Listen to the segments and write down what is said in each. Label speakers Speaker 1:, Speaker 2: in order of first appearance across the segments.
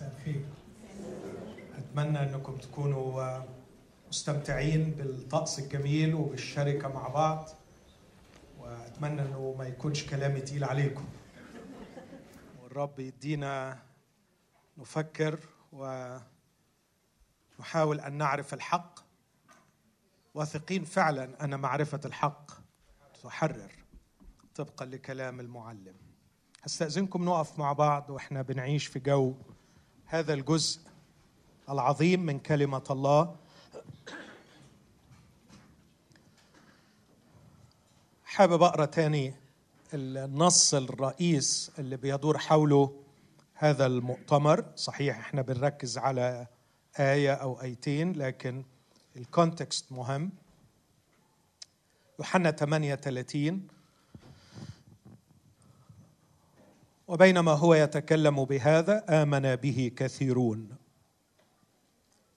Speaker 1: مساء الخير. أتمنى أنكم تكونوا مستمتعين بالطقس الجميل وبالشركة مع بعض. وأتمنى أنه ما يكونش كلامي تقيل عليكم. والرب يدينا نفكر ونحاول أن نعرف الحق. واثقين فعلا أن معرفة الحق تحرر طبقا لكلام المعلم. هستأذنكم نقف مع بعض وإحنا بنعيش في جو هذا الجزء العظيم من كلمة الله. حابب أقرأ تاني النص الرئيس اللي بيدور حوله هذا المؤتمر. صحيح إحنا بنركز على آية أو آيتين لكن ال context مهم. يوحنا 38 وبينما هو يتكلم بهذا آمن به كثيرون.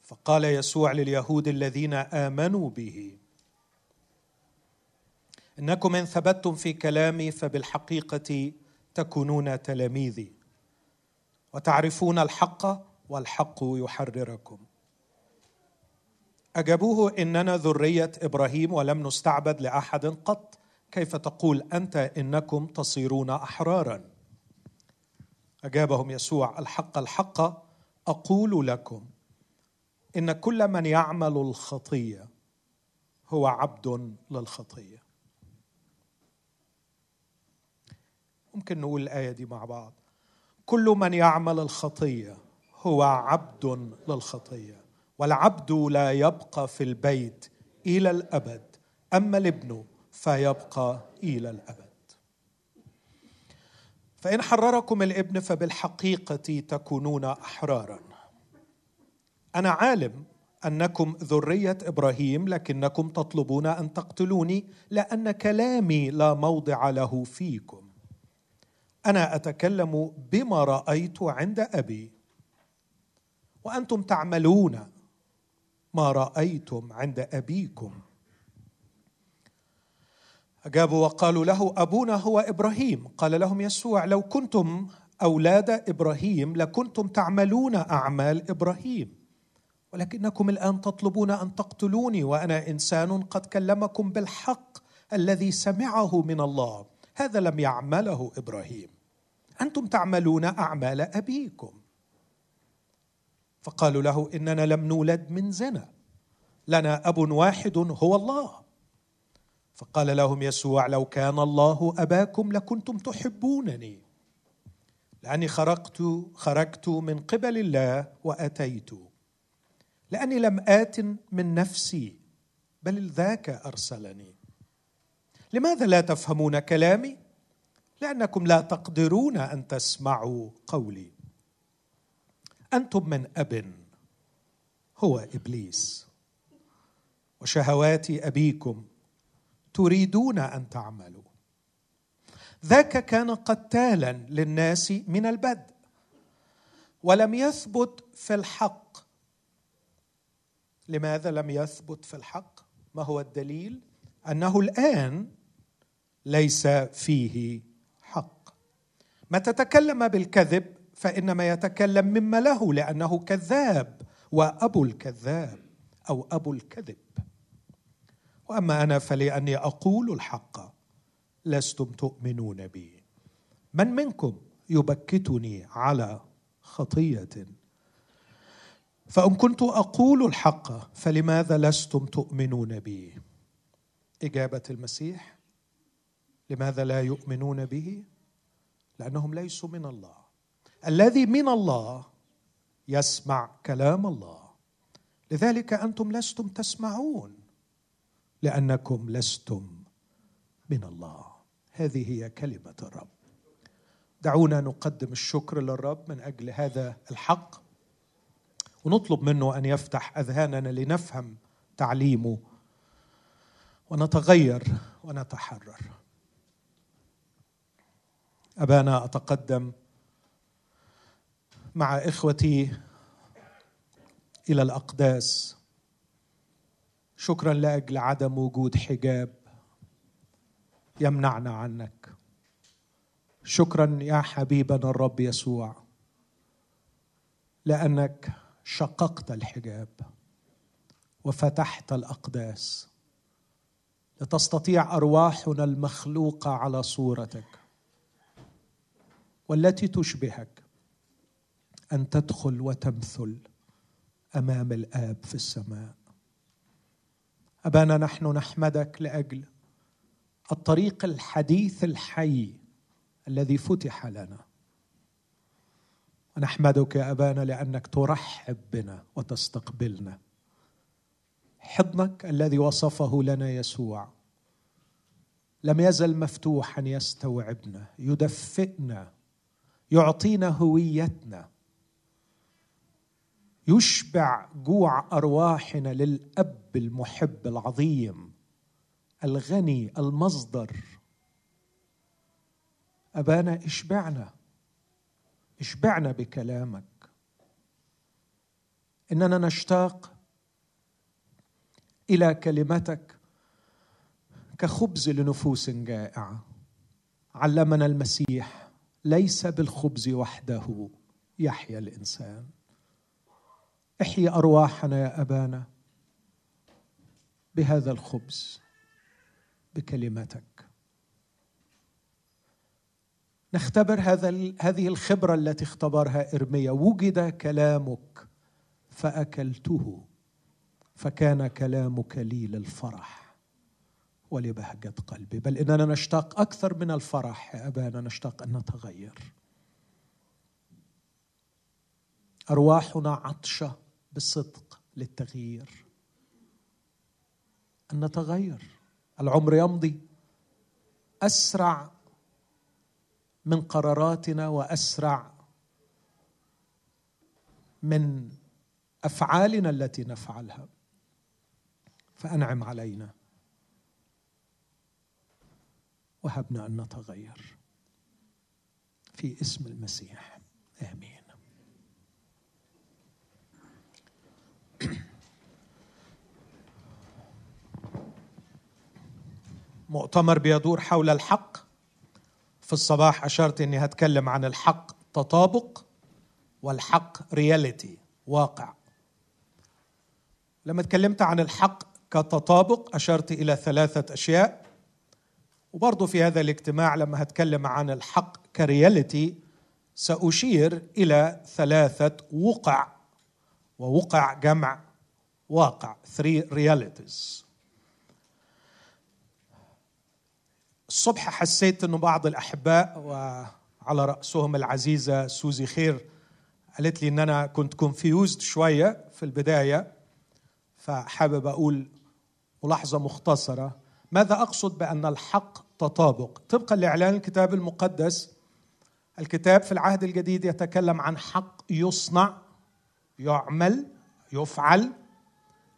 Speaker 1: فقال يسوع لليهود الذين آمنوا به إنكم إن ثبتتم في كلامي فبالحقيقة تكونون تلاميذي وتعرفون الحق والحق يحرركم. أجابوه إننا ذرية إبراهيم ولم نستعبد لأحد قط كيف تقول أنت إنكم تصيرون أحرارا؟ أجابهم يسوع الحق الحق أقول لكم إن كل من يعمل الخطية هو عبد للخطية. ممكن نقول الآية دي مع بعض. كل من يعمل الخطية هو عبد للخطية والعبد لا يبقى في البيت إلى الأبد أما الابن فيبقى إلى الأبد. فإن حرركم الإبن فبالحقيقة تكونون أحرارا. أنا عالم أنكم ذرية إبراهيم لكنكم تطلبون أن تقتلوني لأن كلامي لا موضع له فيكم. أنا أتكلم بما رأيت عند أبي. وأنتم تعملون ما رأيتم عند أبيكم. أجابوا وقالوا له أبونا هو إبراهيم. قال لهم يسوع لو كنتم أولاد إبراهيم لكنتم تعملون أعمال إبراهيم. ولكنكم الآن تطلبون أن تقتلوني وأنا إنسان قد كلمكم بالحق الذي سمعه من الله. هذا لم يعمله إبراهيم. أنتم تعملون أعمال أبيكم. فقالوا له إننا لم نولد من زنا. لنا أب واحد هو الله. فقال لهم يسوع لو كان الله أباكم لكنتم تحبونني. لأني خرجت خرجت من قبل الله وأتيت. لأني لم آت من نفسي بل ذاك أرسلني. لماذا لا تفهمون كلامي؟ لأنكم لا تقدرون أن تسمعوا قولي. أنتم من أب هو إبليس. وشهوات أبيكم. تريدون أن تعملوا. ذاك كان قتالا للناس من البدء ولم يثبت في الحق. لماذا لم يثبت في الحق؟ ما هو الدليل؟ أنه الآن ليس فيه حق. ما تتكلم بالكذب فإنما يتكلم مما له لأنه كذاب وأبو الكذاب أو أبو الكذب. واما أنا فلأني أقول الحق لستم تؤمنون بي. من منكم يبكتني على خطية؟ فإن كنت أقول الحق فلماذا لستم تؤمنون بي؟ إجابة المسيح لماذا لا يؤمنون به؟ لأنهم ليسوا من الله. الذي من الله يسمع كلام الله. لذلك أنتم لستم تسمعون. لأنكم لستم من الله. هذه هي كلمة الرب. دعونا نقدم الشكر للرب من أجل هذا الحق ونطلب منه أن يفتح أذهاننا لنفهم تعليمه ونتغير ونتحرر. أبانا أتقدم مع إخوتي إلى الأقداس. شكرا لأجل عدم وجود حجاب يمنعنا عنك. شكرا يا حبيبنا الرب يسوع لأنك شققت الحجاب وفتحت الأقداس لتستطيع أرواحنا المخلوقة على صورتك والتي تشبهك أن تدخل وتمثل أمام الآب في السماء. أبانا نحن نحمدك لأجل الطريق الحديث الحي الذي فتح لنا. ونحمدك يا أبانا لأنك ترحب بنا وتستقبلنا. حضنك الذي وصفه لنا يسوع لم يزل مفتوحا يستوعبنا يدفئنا يعطينا هويتنا. يشبع جوع أرواحنا للأب المحب العظيم الغني المصدر. أبانا اشبعنا اشبعنا بكلامك. إننا نشتاق إلى كلمتك كخبز لنفوس جائعة. علمنا المسيح ليس بالخبز وحده يحيا الإنسان. احيي أرواحنا يا أبانا بهذا الخبز بكلمتك. نختبر هذا هذه الخبرة التي اختبرها إرميا. وجد كلامك فأكلته فكان كلامك لي للفرح ولبهجة قلبي. بل إننا نشتاق أكثر من الفرح يا أبانا نشتاق أن نتغير. أرواحنا عطشة بصدق للتغيير. أن نتغير. العمر يمضي. أسرع من قراراتنا وأسرع من أفعالنا التي نفعلها. فأنعم علينا. وهبنا أن نتغير. في اسم المسيح. آمين. مؤتمر بيدور حول الحق. في الصباح أشرت إني هتكلم عن الحق تطابق والحق رياليتي واقع. لما اتكلمت عن الحق كتطابق أشرت إلى ثلاثة أشياء. وبرضه في هذا الاجتماع لما هتكلم عن الحق كرياليتي سأشير إلى ثلاثة وقع. ووقع جمع واقع three realities. الصبح حسيت إنه بعض الأحباء وعلى رأسهم العزيزة سوزي خير قالت لي إن أنا كنت كونفيوزد شوية في البداية فحابب أقول ملاحظة مختصرة. ماذا أقصد بأن الحق تطابق؟ طبقا لإعلان الكتاب المقدس الكتاب في العهد الجديد يتكلم عن حق يصنع يعمل يفعل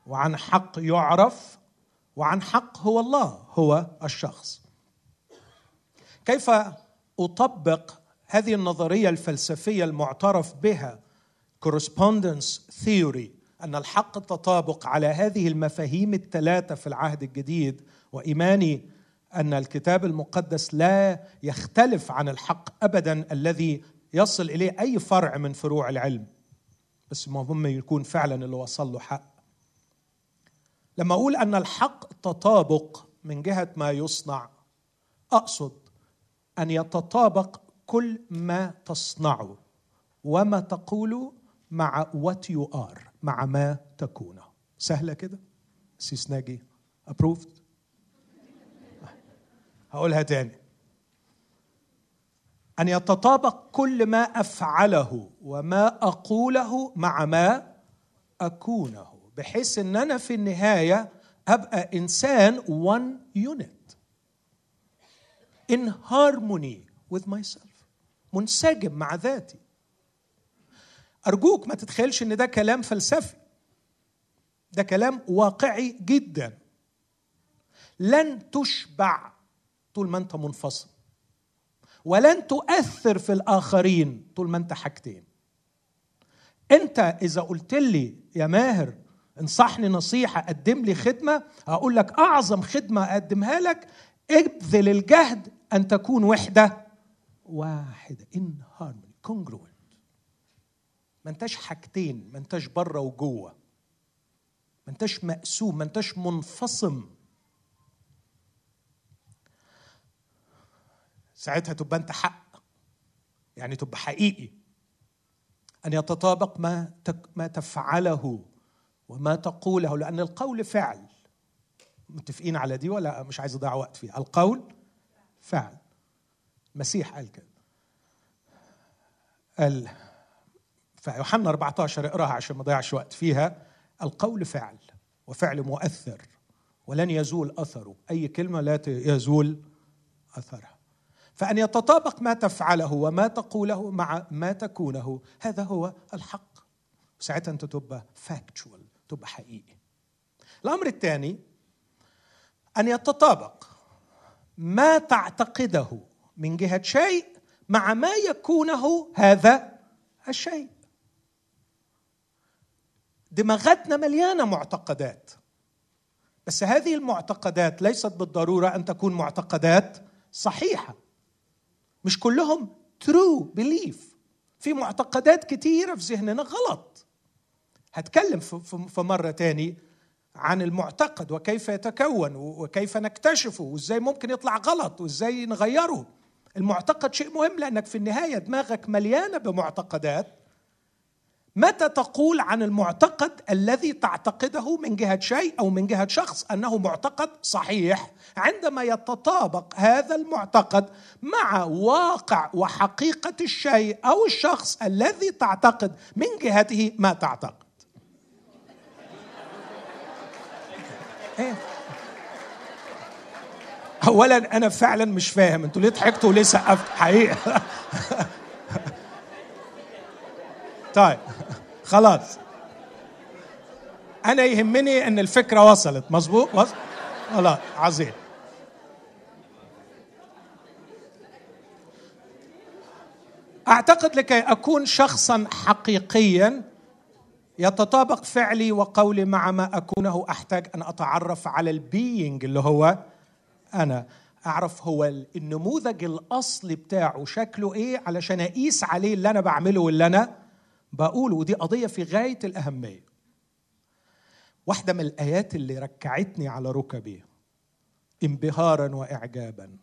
Speaker 1: وعن حق يعرف وعن حق هو الله هو الشخص. كيف أطبق هذه النظرية الفلسفية المعترف بها؟ Correspondence theory أن الحق التطابق على هذه المفاهيم الثلاثة في العهد الجديد وايماني أن الكتاب المقدس لا يختلف عن الحق ابدا الذي يصل إليه أي فرع من فروع العلم. بس المهم يكون فعلا اللي وصل له حق. لما أقول أن الحق تطابق من جهة ما يصنع أقصد أن يتطابق كل ما تصنعه وما تقوله مع what you are مع ما تكونه سهلة كده؟ سيس ناجي approved هقولها تاني. أن يتطابق كل ما أفعله وما أقوله مع ما أكونه بحيث إن أنا في النهاية أبقى إنسان one unit in harmony with myself منسجم مع ذاتي. أرجوك ما تتخيلش إن ده كلام فلسفي. ده كلام واقعي جدا. لن تشبع طول ما أنت منفصل. ولن تؤثر في الآخرين طول ما انت حاجتين. انت إذا قلت لي يا ماهر انصحني نصيحة قدم لي خدمة هقول لك أعظم خدمة أقدمها لك ابذل الجهد أن تكون وحدة واحدة. in harmony congruent. ما انتش حاجتين ما انتش بره وجوه. ما انتش مقسوم ما انتش منفصم. ساعتها تبقى أنت حق. يعني تبقى حقيقي. أن يتطابق ما ما تفعله وما تقوله لأن القول فعل. متفقين على دي ولا مش عايز أضيع وقت فيها؟ القول فعل. المسيح قال كده. قال فيوحنا 14 اقراها عشان ما أضيعش وقت فيها. القول فعل وفعل مؤثر ولن يزول أثره. أي كلمة لا يزول أثرها. فأن يتطابق ما تفعله وما تقوله مع ما تكونه هذا هو الحق. ساعتها أنت تبقى فاكتشوال تبقى حقيقي. الأمر الثاني أن يتطابق ما تعتقده من جهة شيء مع ما يكونه هذا الشيء. دماغاتنا مليانة معتقدات. بس هذه المعتقدات ليست بالضرورة أن تكون معتقدات صحيحة. مش كلهم true belief في معتقدات كتيرة في ذهننا غلط. هتكلم في مرة تاني عن المعتقد وكيف يتكون وكيف نكتشفه وإزاي ممكن يطلع غلط وإزاي نغيره. المعتقد شيء مهم لأنك في النهاية دماغك مليانة بمعتقدات متى تقول عن المعتقد الذي تعتقده من جهة شيء أو من جهة شخص أنه معتقد صحيح؟ عندما يتطابق هذا المعتقد مع واقع وحقيقة الشيء أو الشخص الذي تعتقد من جهته ما تعتقد. إيه؟ اولا أنا فعلا مش فاهم. أنتوا ليه ضحكتوا وليه سقفتوا؟ حقيقة. طيب. خلاص. أنا يهمني إن الفكرة وصلت. مظبوط؟ خلاص عظيم. أعتقد لكي أكون شخصا حقيقيا يتطابق فعلي وقولي مع ما أكونه أحتاج أن أتعرف على البينج اللي هو أنا. أعرف هو النموذج الأصلي بتاعه شكله إيه علشان أقيس عليه اللي أنا بعمله واللي أنا بقوله ودي قضية في غاية الأهمية. واحدة من الآيات اللي ركعتني على ركبي. انبهارا واعجابا.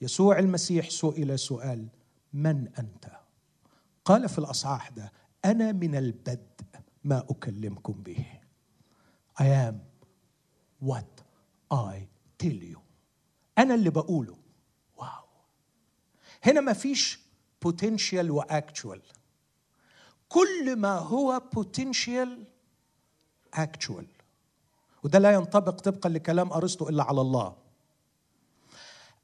Speaker 1: يسوع المسيح سئل سؤال من أنت؟ قال في الأصحاح ده أنا من البدء ما أكلمكم به. I am what I tell you. أنا اللي بقوله. واو. هنا ما فيش potential واكتشوال كل ما هو potential actual. وده لا ينطبق طبقا لكلام أرسطو إلا على الله.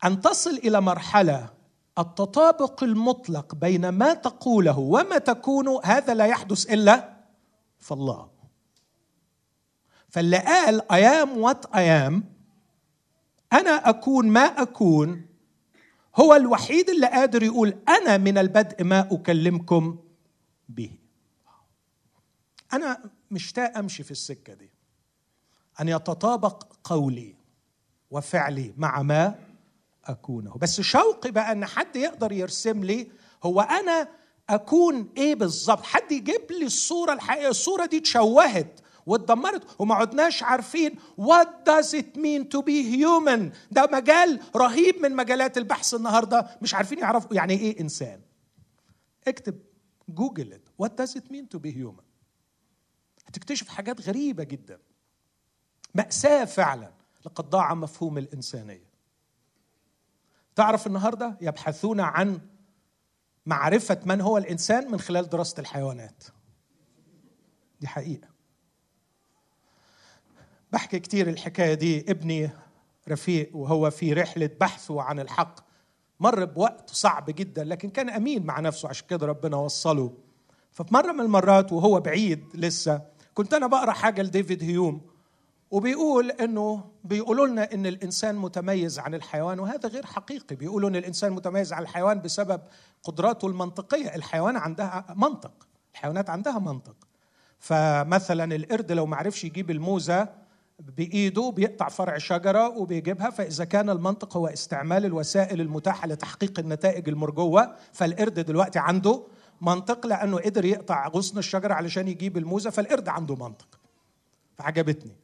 Speaker 1: أن تصل إلى مرحلة التطابق المطلق بين ما تقوله وما تكون هذا لا يحدث إلا في الله. فاللي قال I am what I am. أنا أكون ما أكون. هو الوحيد اللي قادر يقول أنا من البدء ما أكلمكم. به. أنا مشتاق أمشي في السكة دي. أن يتطابق قولي وفعلي مع ما أكونه. بس شوقي بقى إن حد يقدر يرسم لي هو أنا أكون إيه بالظبط. حد يجيب لي الصورة الحقيقية. الصورة دي اتشوهت واتدمرت وما عدناش عارفين. What does it mean to be human? ده مجال رهيب من مجالات البحث النهارده. مش عارفين يعرفوا يعني إيه إنسان. اكتب جوجل what does it mean to be human? هتكتشف حاجات غريبة جدا. مأساة فعلا. لقد ضاع مفهوم الإنسانية. تعرف النهاردة يبحثون عن معرفة من هو الإنسان من خلال دراسة الحيوانات. دي حقيقة. بحكي كتير الحكاية دي. ابني رفيق وهو في رحلة بحثه عن الحق. مر بوقت صعب جدا لكن كان أمين مع نفسه عشان كده ربنا وصله. ففي مرة من المرات وهو بعيد لسه كنت أنا بقرأ حاجة لديفيد هيوم وبيقول إنه بيقولوا لنا إن الإنسان متميز عن الحيوان وهذا غير حقيقي. بيقولوا إن الإنسان متميز عن الحيوان بسبب قدراته المنطقية. الحيوان عندها منطق الحيوانات عندها منطق. فمثلا القرد لو ما عرفش يجيب الموزة بإيده بيقطع فرع شجرة وبيجيبها فإذا كان المنطق هو استعمال الوسائل المتاحة لتحقيق النتائج المرجوة فالقرد دلوقتي عنده منطق لأنه قدر يقطع غصن الشجرة علشان يجيب الموزة فالقرد عنده منطق. فعجبتني.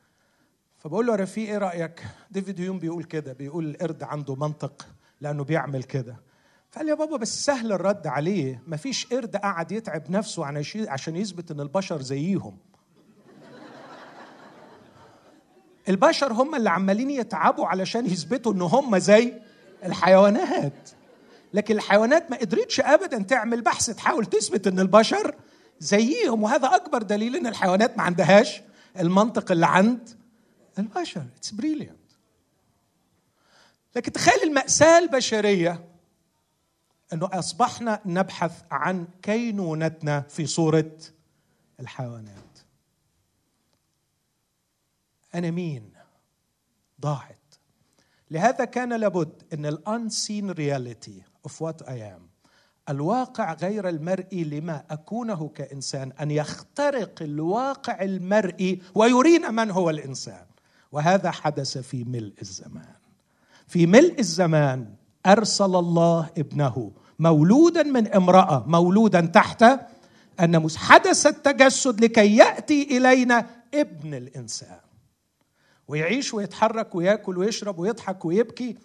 Speaker 1: فبقول له رفيق إيه رأيك؟ ديفيد هيوم بيقول كده بيقول القرد عنده منطق لأنه بيعمل كده. فقال لي يا بابا بس سهل الرد عليه. مفيش قرد قعد يتعب نفسه عشان يثبت إن البشر زيهم. البشر هم اللي عمالين يتعبوا علشان يثبتوا إن هم زي الحيوانات. لكن الحيوانات ما قدرتش ابدا تعمل بحث تحاول تثبت إن البشر زيهم وهذا أكبر دليل إن الحيوانات ما عندهاش المنطق اللي عند البشر. It's brilliant لكن تخيل المأساة البشرية إنه أصبحنا نبحث عن كينونتنا في صورة الحيوانات. أنا مين؟ ضاعت. لهذا كان لابد أن ال unseen reality of what I am الواقع غير المرئي لما أكونه كإنسان أن يخترق الواقع المرئي ويرينا من هو الإنسان. وهذا حدث في ملء الزمان. في ملء الزمان أرسل الله ابنه مولودا من امرأة مولودا تحت الناموس حدث التجسد لكي يأتي إلينا ابن الإنسان. ويعيش ويتحرك وياكل ويشرب ويضحك ويبكي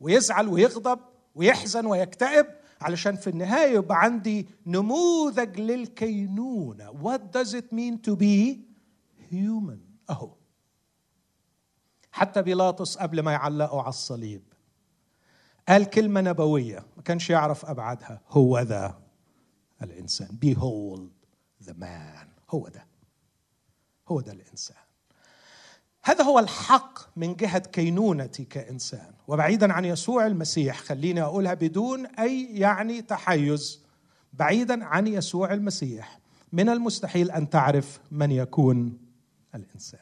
Speaker 1: ويزعل ويغضب ويحزن ويكتئب علشان في النهاية يبقى عندي نموذج للكينونة. What does it mean to be human? أهو. حتى بيلاطس قبل ما يعلقوا على الصليب. قال كلمة نبوية ما كانش يعرف أبعادها. هو ذا الإنسان. Behold the man. هو ده. هو ده الإنسان. هذا هو الحق من جهة كينونتي كإنسان. وبعيدا عن يسوع المسيح خليني أقولها بدون أي يعني تحيز بعيدا عن يسوع المسيح من المستحيل أن تعرف من يكون الإنسان.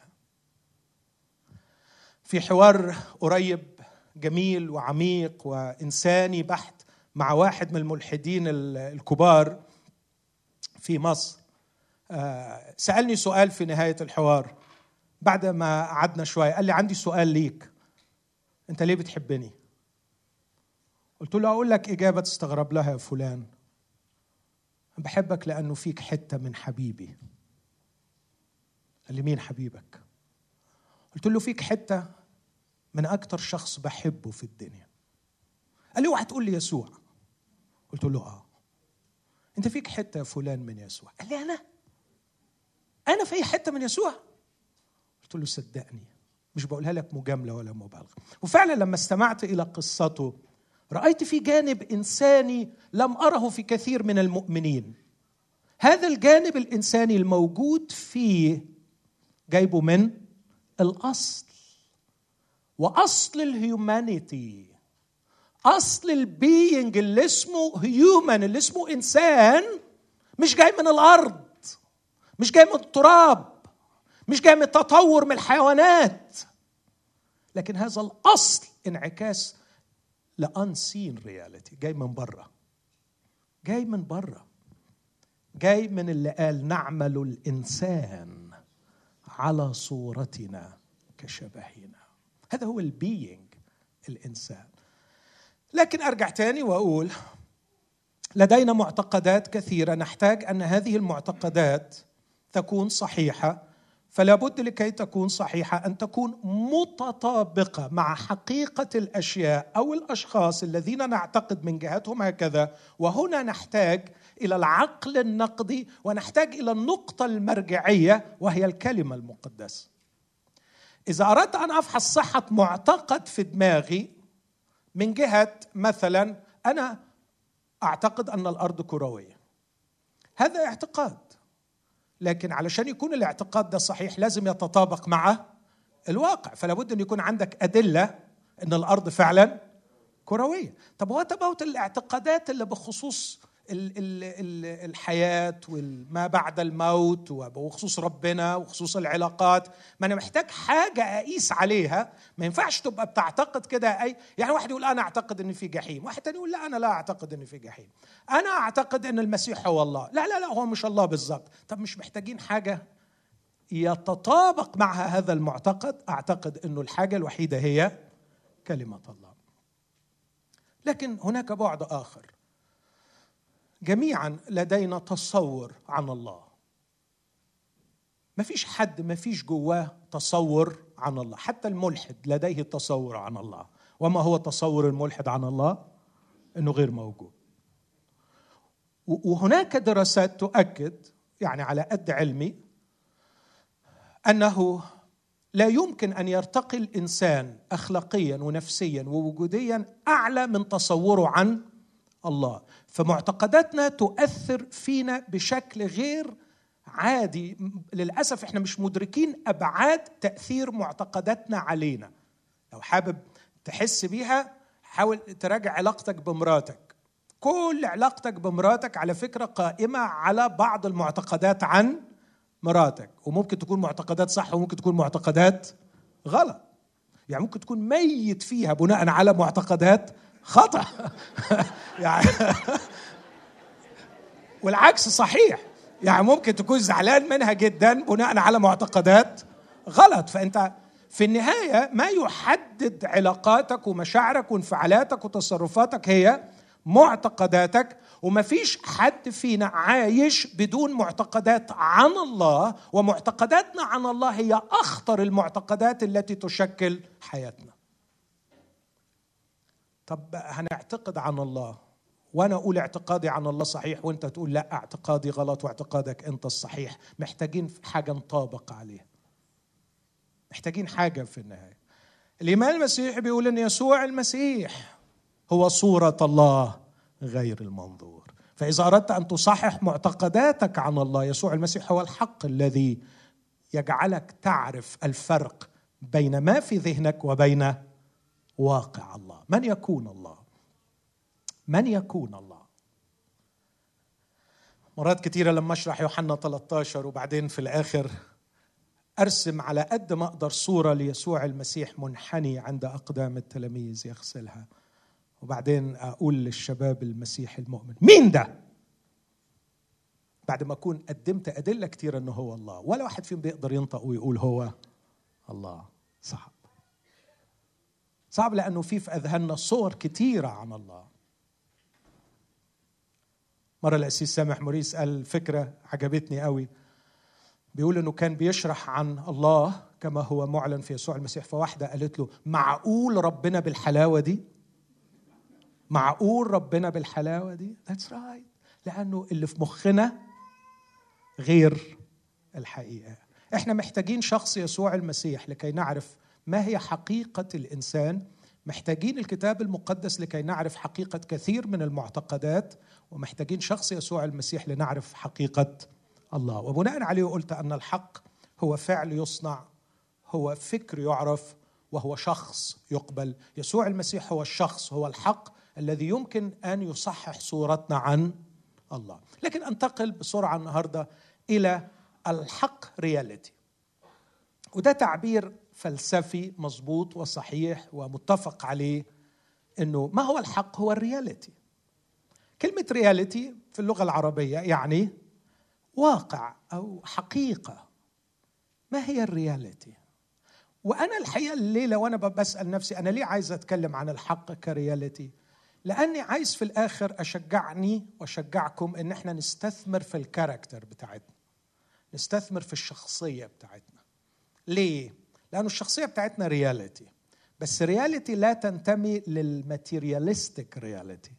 Speaker 1: في حوار قريب جميل وعميق وإنساني بحت مع واحد من الملحدين الكبار في مصر. آه، سألني سؤال في نهاية الحوار. بعد ما قعدنا شوية قال لي عندي سؤال ليك. انت ليه بتحبني؟ قلت له أقول لك إجابة تستغرب لها يا فلان. بحبك لأنه فيك حتة من حبيبي. قال لي مين حبيبك؟ قلت له فيك حتة من أكتر شخص بحبه في الدنيا. قال لي اوعى تقول لي يسوع. قلت له آه. انت فيك حتة يا فلان من يسوع. قال لي أنا؟ أنا في حتة من يسوع؟ قلت له صدقني. مش بقولها لك مجاملة ولا مبالغة. وفعلا لما استمعت إلى قصته رأيت في جانب إنساني لم أره في كثير من المؤمنين. هذا الجانب الإنساني الموجود فيه جايبه من الأصل. وأصل ال humanity أصل ال being اللي اسمه human اللي اسمه إنسان مش جاي من الأرض. مش جاي من التراب. مش جاي من التطور من الحيوانات. لكن هذا الأصل انعكاس ل unseen reality جاي من بره جاي من بره جاي من اللي قال نعمل الإنسان على صورتنا كشبهنا. هذا هو ال being الإنسان. لكن أرجع تاني وأقول لدينا معتقدات كثيرة. نحتاج أن هذه المعتقدات تكون صحيحة فلا بد لكي تكون صحيحة أن تكون متطابقة مع حقيقة الأشياء أو الأشخاص الذين نعتقد من جهتهم هكذا. وهنا نحتاج إلى العقل النقدي ونحتاج إلى النقطة المرجعية وهي الكلمة المقدسة. إذا أردت أن أفحص صحة معتقد في دماغي من جهة مثلا أنا أعتقد أن الأرض كروية. هذا اعتقاد. لكن علشان يكون الاعتقاد ده صحيح لازم يتطابق مع الواقع. فلا بد أن يكون عندك أدلة أن الأرض فعلا كروية. طب وات اباوت الاعتقادات اللي بخصوص الحياة وما بعد الموت وبخصوص ربنا وخصوص العلاقات. ما أنا محتاج حاجة أقيس عليها. ما ينفعش تبقى بتعتقد كده أي يعني واحد يقول أنا أعتقد إن في جحيم. واحد تاني يقول لا أنا لا أعتقد إن في جحيم. أنا أعتقد إن المسيح هو الله. لا لا لا هو مش الله بالظبط. طب مش محتاجين حاجة يتطابق معها هذا المعتقد؟ أعتقد أنه الحاجة الوحيدة هي كلمة الله. لكن هناك بعد آخر. جميعا لدينا تصور عن الله. ما فيش حد ما فيش جواه تصور عن الله. حتى الملحد لديه تصور عن الله. وما هو تصور الملحد عن الله؟ إنه غير موجود. وهناك دراسات تؤكد يعني على قد علمي أنه لا يمكن أن يرتقي الإنسان اخلاقيا ونفسيا ووجوديا أعلى من تصوره عن الله. فمعتقداتنا تؤثر فينا بشكل غير عادي. للأسف إحنا مش مدركين أبعاد تأثير معتقداتنا علينا. لو حابب تحس بيها حاول تراجع علاقتك بمراتك. كل علاقتك بمراتك على فكرة قائمة على بعض المعتقدات عن مراتك. وممكن تكون معتقدات صح وممكن تكون معتقدات غلط. يعني ممكن تكون ميت فيها بناء على معتقدات خطأ. يعني والعكس صحيح. يعني ممكن تكون زعلان منها جدا بناء على معتقدات غلط. فأنت في النهاية ما يحدد علاقاتك ومشاعرك وانفعالاتك وتصرفاتك هي معتقداتك. وما فيش حد فينا عايش بدون معتقدات عن الله. ومعتقداتنا عن الله هي أخطر المعتقدات التي تشكل حياتنا. طب هنعتقد عن الله. وأنا أقول اعتقادي عن الله صحيح وأنت تقول لا اعتقادي غلط واعتقادك أنت الصحيح. محتاجين حاجة نطابق عليها. محتاجين حاجة في النهاية. الايمان المسيحي بيقول إن يسوع المسيح هو صورة الله غير المنظور. فإذا أردت أن تصحح معتقداتك عن الله يسوع المسيح هو الحق الذي يجعلك تعرف الفرق بين ما في ذهنك وبين واقع الله. من يكون الله؟ من يكون الله؟ مرات كثيرة لما أشرح يوحنا 13 وبعدين في الآخر أرسم على قد ما أقدر صورة ليسوع المسيح منحني عند أقدام التلاميذ يغسلها. وبعدين أقول للشباب المسيحي المؤمن مين ده؟ بعد ما أكون قدمت أدلة كثيره إنه هو الله. ولا واحد فيهم بيقدر ينطق ويقول هو الله. صعب صعب لأنه في في أذهاننا صور كثيره عن الله. مرة الأسيس سامح موريس قال فكرة عجبتني قوي. بيقول إنه كان بيشرح عن الله كما هو معلن في يسوع المسيح فواحدة قالت له معقول ربنا بالحلاوة دي؟ معقول ربنا بالحلاوة دي؟ That's right, right. لأنه اللي في مخنا غير الحقيقة. إحنا محتاجين شخص يسوع المسيح لكي نعرف ما هي حقيقة الإنسان؟ محتاجين الكتاب المقدس لكي نعرف حقيقة كثير من المعتقدات ومحتاجين شخص يسوع المسيح لنعرف حقيقة الله. وبناء عليه قلت أن الحق هو فعل يصنع هو فكر يعرف وهو شخص يقبل. يسوع المسيح هو الشخص هو الحق الذي يمكن أن يصحح صورتنا عن الله. لكن أنتقل بسرعة النهارده إلى الحق رياليتي وده تعبير فلسفي مظبوط وصحيح ومتفق عليه إنه ما هو الحق؟ هو ال reality. كلمة reality في اللغة العربية يعني واقع أو حقيقة. ما هي ال reality؟ وأنا الحقيقة الليلة وأنا بسأل نفسي أنا ليه عايز أتكلم عن الحق ك reality؟ لأني عايز في الآخر أشجعني وأشجعكم إن إحنا نستثمر في ال character بتاعتنا نستثمر في الشخصية بتاعتنا. ليه؟ لأنه الشخصية بتاعتنا reality بس reality لا تنتمي لل materialistic reality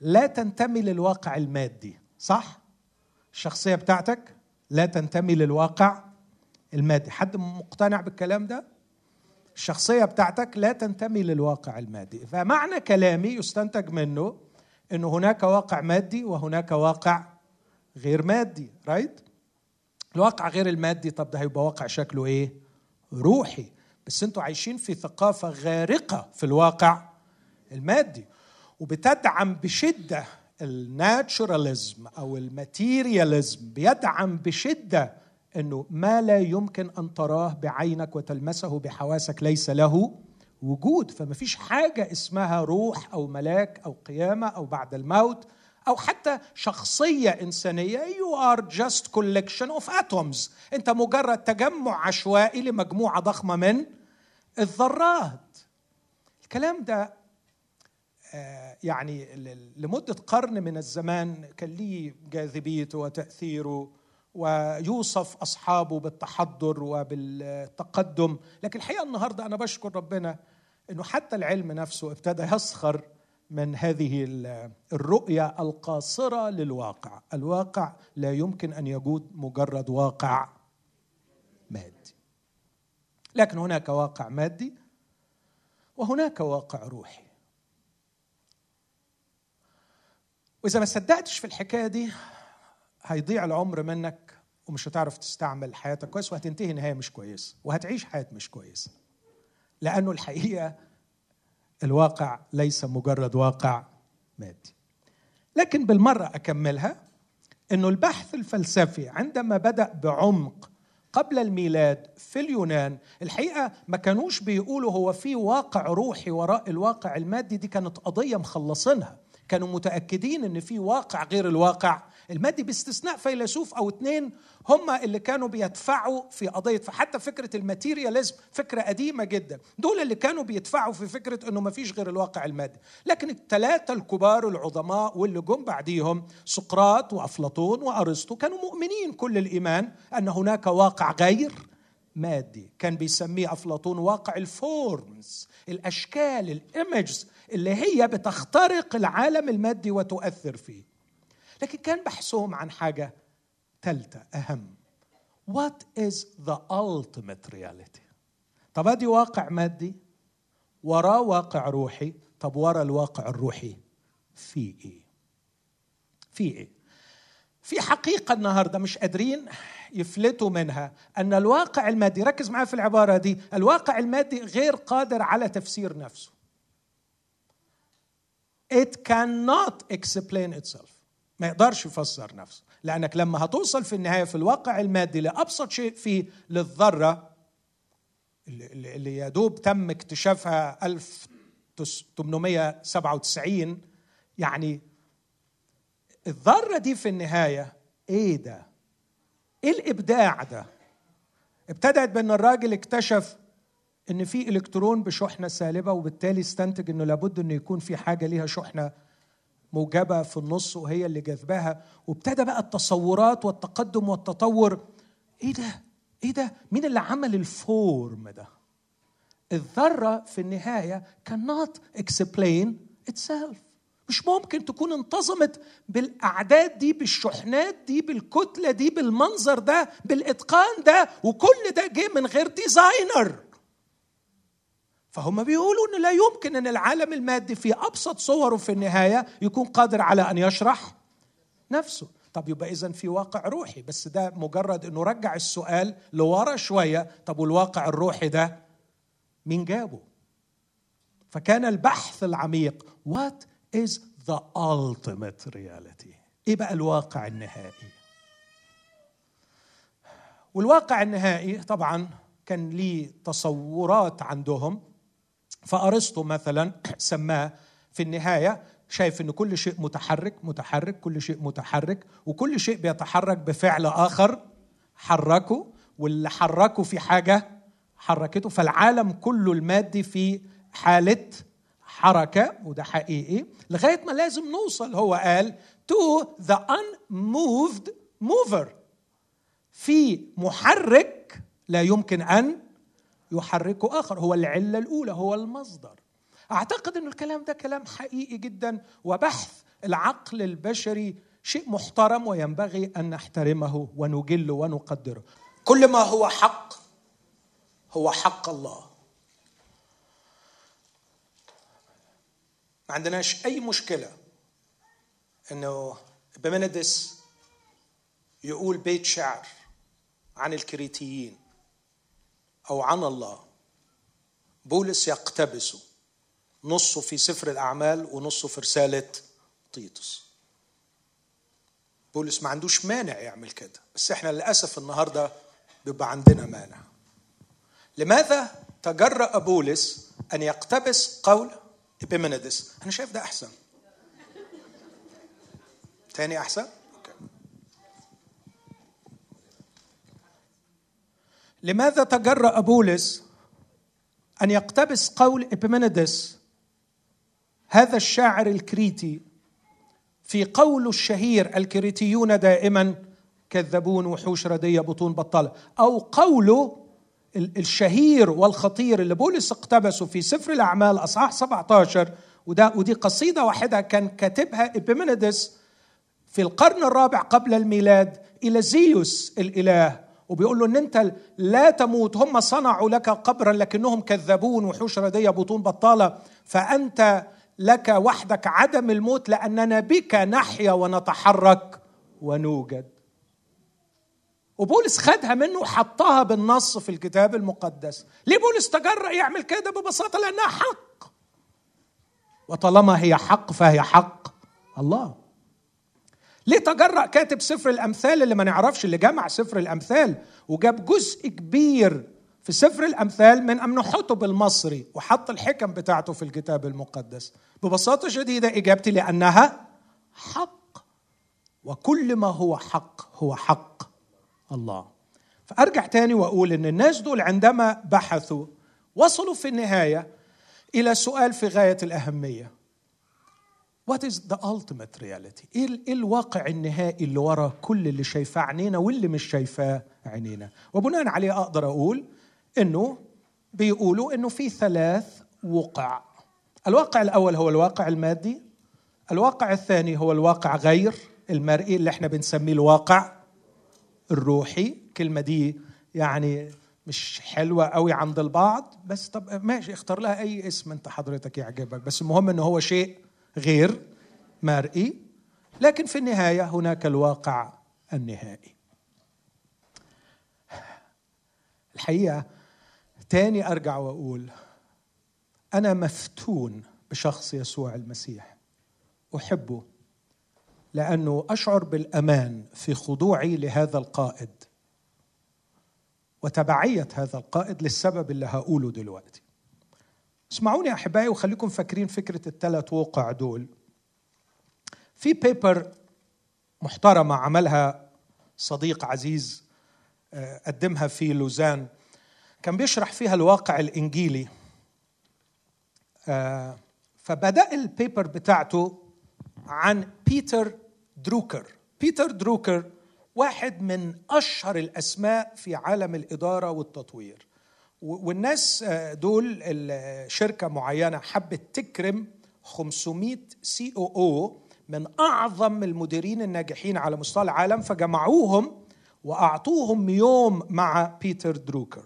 Speaker 1: لا تنتمي للواقع المادي صح؟ الشخصية بتاعتك لا تنتمي للواقع المادي. حد مقتنع بالكلام ده؟ الشخصية بتاعتك لا تنتمي للواقع المادي. فمعنى كلامي يستنتج منه إنه هناك واقع مادي وهناك واقع غير مادي right الواقع غير المادي طب ده هيبقى واقع شكله إيه؟ روحي بس أنتوا عايشين في ثقافة غارقة في الواقع المادي وبتدعم بشدة الناتشوراليزم أو الماتيرياليزم بيدعم بشدة إنه ما لا يمكن أن تراه بعينك وتلمسه بحواسك ليس له وجود فما فيش حاجة اسمها روح أو ملاك أو قيامة أو بعد الموت أو حتى شخصية إنسانية. You are just collection of atoms. أنت مجرد تجمع عشوائي لمجموعة ضخمة من الذرات. الكلام ده آه، يعني لمدة قرن من الزمان كان ليه جاذبيته وتأثيره ويوصف أصحابه بالتحضر وبالتقدم. لكن الحقيقة النهاردة أنا بشكر ربنا أنه حتى العلم نفسه ابتدى يسخر من هذه الرؤية القاصرة للواقع. الواقع لا يمكن أن يجود مجرد واقع مادي. لكن هناك واقع مادي وهناك واقع روحي. وإذا ما صدقتش في الحكاية دي هيضيع العمر منك ومش هتعرف تستعمل حياتك كويس وهتنتهي نهاية مش كويسة وهتعيش حياة مش كويسة. لأنه الحقيقة الواقع ليس مجرد واقع مادي. لكن بالمرة أكملها إنه البحث الفلسفي عندما بدأ بعمق قبل الميلاد في اليونان الحقيقة ما كانوش بيقولوا هو في واقع روحي وراء الواقع المادي دي كانت قضية مخلصينها. كانوا متأكدين إن في واقع غير الواقع المادي باستثناء فيلسوف أو اثنين هم اللي كانوا بيدفعوا في قضية فحتى فكرة الماتيرياليزم فكرة قديمة جدا. دول اللي كانوا بيدفعوا في فكرة إنه ما فيش غير الواقع المادي. لكن الثلاثه الكبار العظماء واللي جم بعديهم سقراط وأفلاطون وأرسطو كانوا مؤمنين كل الإيمان أن هناك واقع غير مادي. كان بيسميه أفلاطون واقع الفورمز الأشكال الإيمجز اللي هي بتخترق العالم المادي وتؤثر فيه. لكن كان بحثهم عن حاجة ثالثه أهم. What is the ultimate reality? طب أدي واقع مادي. وراه واقع روحي. طب ورا الواقع الروحي في إيه؟ في إيه؟ في حقيقة النهارده مش قادرين يفلتوا منها أن الواقع المادي ركز معايا في العبارة دي الواقع المادي غير قادر على تفسير نفسه. It cannot explain itself. ما يقدرش يفسر نفسه لأنك لما هتوصل في النهاية في الواقع المادي لأبسط شيء فيه للذرة اللي يا دوب تم اكتشافها 1897 يعني الذرة دي في النهاية إيه ده؟ إيه الإبداع ده؟ ابتدأت بأن الراجل اكتشف إن في إلكترون بشحنة سالبة وبالتالي استنتج إنه لابد إنه يكون في حاجة ليها شحنة موجبة في النص وهي اللي جذباها وابتدى بقى التصورات والتقدم والتطور. إيه ده؟ إيه ده؟ مين اللي عمل ال form ده؟ الذرة في النهاية cannot explain itself. مش ممكن تكون انتظمت بالأعداد دي بالشحنات دي بالكتلة دي بالمنظر ده بالإتقان ده. وكل ده جه من غير designer فهم بيقولوا انه لا يمكن إن العالم المادي في أبسط صوره في النهاية يكون قادر على أن يشرح نفسه. طب يبقى اذا في واقع روحي بس ده مجرد إنه رجع السؤال لورا شوية طب والواقع الروحي ده مين جابه؟ فكان البحث العميق what is the ultimate reality إيه بقى الواقع النهائي؟ والواقع النهائي طبعا كان ليه تصورات عندهم فأرسطو مثلا سماه في النهاية شايف ان كل شيء متحرك متحرك كل شيء متحرك وكل شيء بيتحرك بفعل آخر حركه واللي حركه في حاجة حركته. فالعالم كله المادي في حالة حركة وده حقيقي لغاية ما لازم نوصل هو قال to the unmoved mover. في محرك لا يمكن أن يحركه آخر هو العلة الأولى هو المصدر. أعتقد إن الكلام ده كلام حقيقي جدا وبحث العقل البشري شيء محترم وينبغي أن نحترمه ونجله ونقدره. كل ما هو حق هو حق الله. ما عندناش أي مشكلة إنه بمندس يقول بيت شعر عن الكريتيين. أو عن الله. بولس يقتبسه نصه في سفر الأعمال ونصه في رسالة تيتوس. بولس ما عندوش مانع يعمل كده بس إحنا للأسف النهارده بيبقى عندنا مانع. لماذا تجرأ بولس أن يقتبس قول ابيمندس أنا شايف ده أحسن. تاني أحسن؟ لماذا تجرأ بولس أن يقتبس قول إبيمندس هذا الشاعر الكريتي في قوله الشهير الكريتيون دائما كذبون وحوش ردية بطون بطالة أو قوله الشهير والخطير اللي بولس اقتبسه في سفر الأعمال أصحاح 17 وده ودي قصيدة واحدة كان كاتبها إبيمندس في القرن الرابع قبل الميلاد إلى زيوس الإله. وبيقول له إن أنت لا تموت هم صنعوا لك قبرا لكنهم كذبون وحوش ردية بطون بطالة. فأنت لك وحدك عدم الموت لأننا بك نحيا ونتحرك ونوجد. وبولس خدها منه وحطها بالنص في الكتاب المقدس. ليه بولس تجرأ يعمل كده ببساطة؟ لأنها حق. وطالما هي حق فهي حق الله. ليه تجرأ كاتب سفر الأمثال اللي ما نعرفش اللي جمع سفر الأمثال وجاب جزء كبير في سفر الأمثال من أمنحتب المصري وحط الحكم بتاعته في الكتاب المقدس. ببساطة شديدة إجابتي لأنها حق. وكل ما هو حق هو حق الله. فأرجع تاني وأقول إن الناس دول عندما بحثوا وصلوا في النهاية إلى سؤال في غاية الأهمية. What is the ultimate reality؟ إيه, إيه الواقع النهائي اللي ورا كل اللي شايفاه عينينا واللي مش شايفاه عينينا؟ وبناء عليه أقدر أقول إنه بيقولوا إنه في ثلاث وقع. الواقع الأول هو الواقع المادي. الواقع الثاني هو الواقع غير المرئي اللي إحنا بنسميه الواقع الروحي، الكلمة دي يعني مش حلوة قوي عند البعض بس طب ماشي اختار لها أي اسم أنت حضرتك يعجبك بس المهم إنه هو شيء غير مرئي لكن في النهاية هناك الواقع النهائي. الحقيقة تاني أرجع وأقول أنا مفتون بشخص يسوع المسيح. أحبه لأنه أشعر بالأمان في خضوعي لهذا القائد وتبعية هذا القائد للسبب اللي هقوله دلوقتي. اسمعوني أحبائي وخليكم فاكرين فكرة الثلاث وقع دول. في بيبر محترمة عملها صديق عزيز آه، قدمها في لوزان كان بيشرح فيها الواقع الإنجيلي. آه، فبدأ ال paper بتاعته عن بيتر دروكر بيتر دروكر واحد من أشهر الأسماء في عالم الإدارة والتطوير. والناس آه، دول شركة معينة حبت تكرم 500 CEO أو من أعظم المديرين الناجحين على مستوى العالم فجمعوهم وأعطوهم يوم مع بيتر دروكر.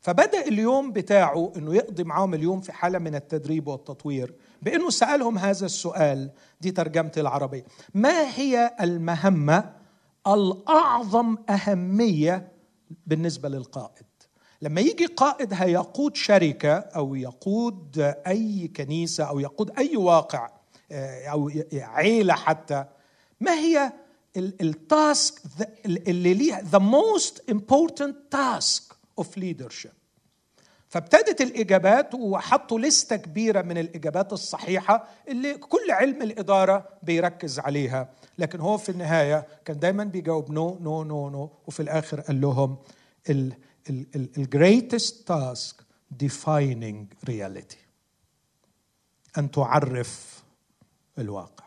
Speaker 1: فبدأ اليوم بتاعه إنه يقضي معاهم اليوم في حالة من التدريب والتطوير بإنه سألهم هذا السؤال دي ترجمتي العربية ما هي المهمة الأعظم أهمية بالنسبة للقائد؟ لما يجي قائد هيقود شركة أو يقود أي كنيسة أو يقود أي واقع آه، أو عيلة حتى ما هي التاسك اللي ليها the most important task of leadership فابتدت الإجابات وحطوا لستة كبيرة من الإجابات الصحيحة اللي كل علم الإدارة بيركز عليها. لكن هو في النهاية كان دايما بيجاوب no no no no وفي الآخر قال لهم ال greatest task defining reality. أن تعرف الواقع.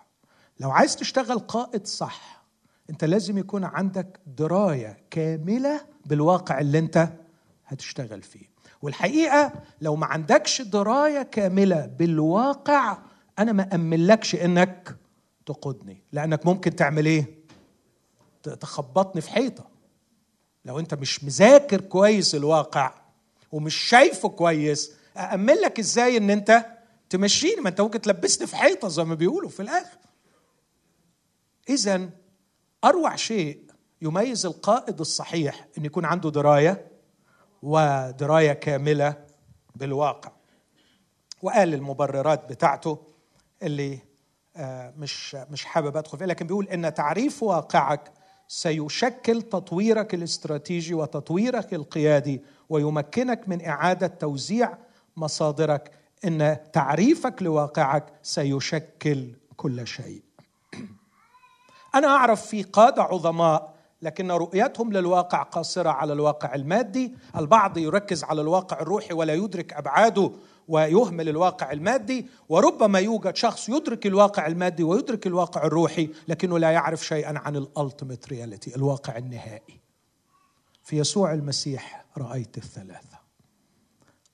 Speaker 1: لو عايز تشتغل قائد صح أنت لازم يكون عندك دراية كاملة بالواقع اللي أنت هتشتغل فيه. والحقيقة لو ما عندكش دراية كاملة بالواقع أنا ما أملكش إنك تقودني. لأنك ممكن تعمل إيه؟ تخبطني في حيطة. لو انت مش مذاكر كويس الواقع ومش شايفه كويس أأمن لك إزاي إن أنت تمشيني ما أنت ممكن تلبسني في حيطة زي ما بيقولوا في الآخر. اذا أروع شيء يميز القائد الصحيح إن يكون عنده دراية ودراية كاملة بالواقع. وقال المبررات بتاعته اللي آه، مش مش حابب أدخل فيها لكن بيقول إن تعريف واقعك سيشكل تطويرك الاستراتيجي وتطويرك القيادي ويمكنك من إعادة توزيع مصادرك. إن تعريفك لواقعك سيشكل كل شيء. أنا أعرف في قادة عظماء لكن رؤيتهم للواقع قاصرة على الواقع المادي. البعض يركز على الواقع الروحي ولا يدرك أبعاده. ويهمل الواقع المادي وربما يوجد شخص يدرك الواقع المادي ويدرك الواقع الروحي لكنه لا يعرف شيئا عن ال ultimate reality الواقع النهائي. في يسوع المسيح رأيت الثلاثة.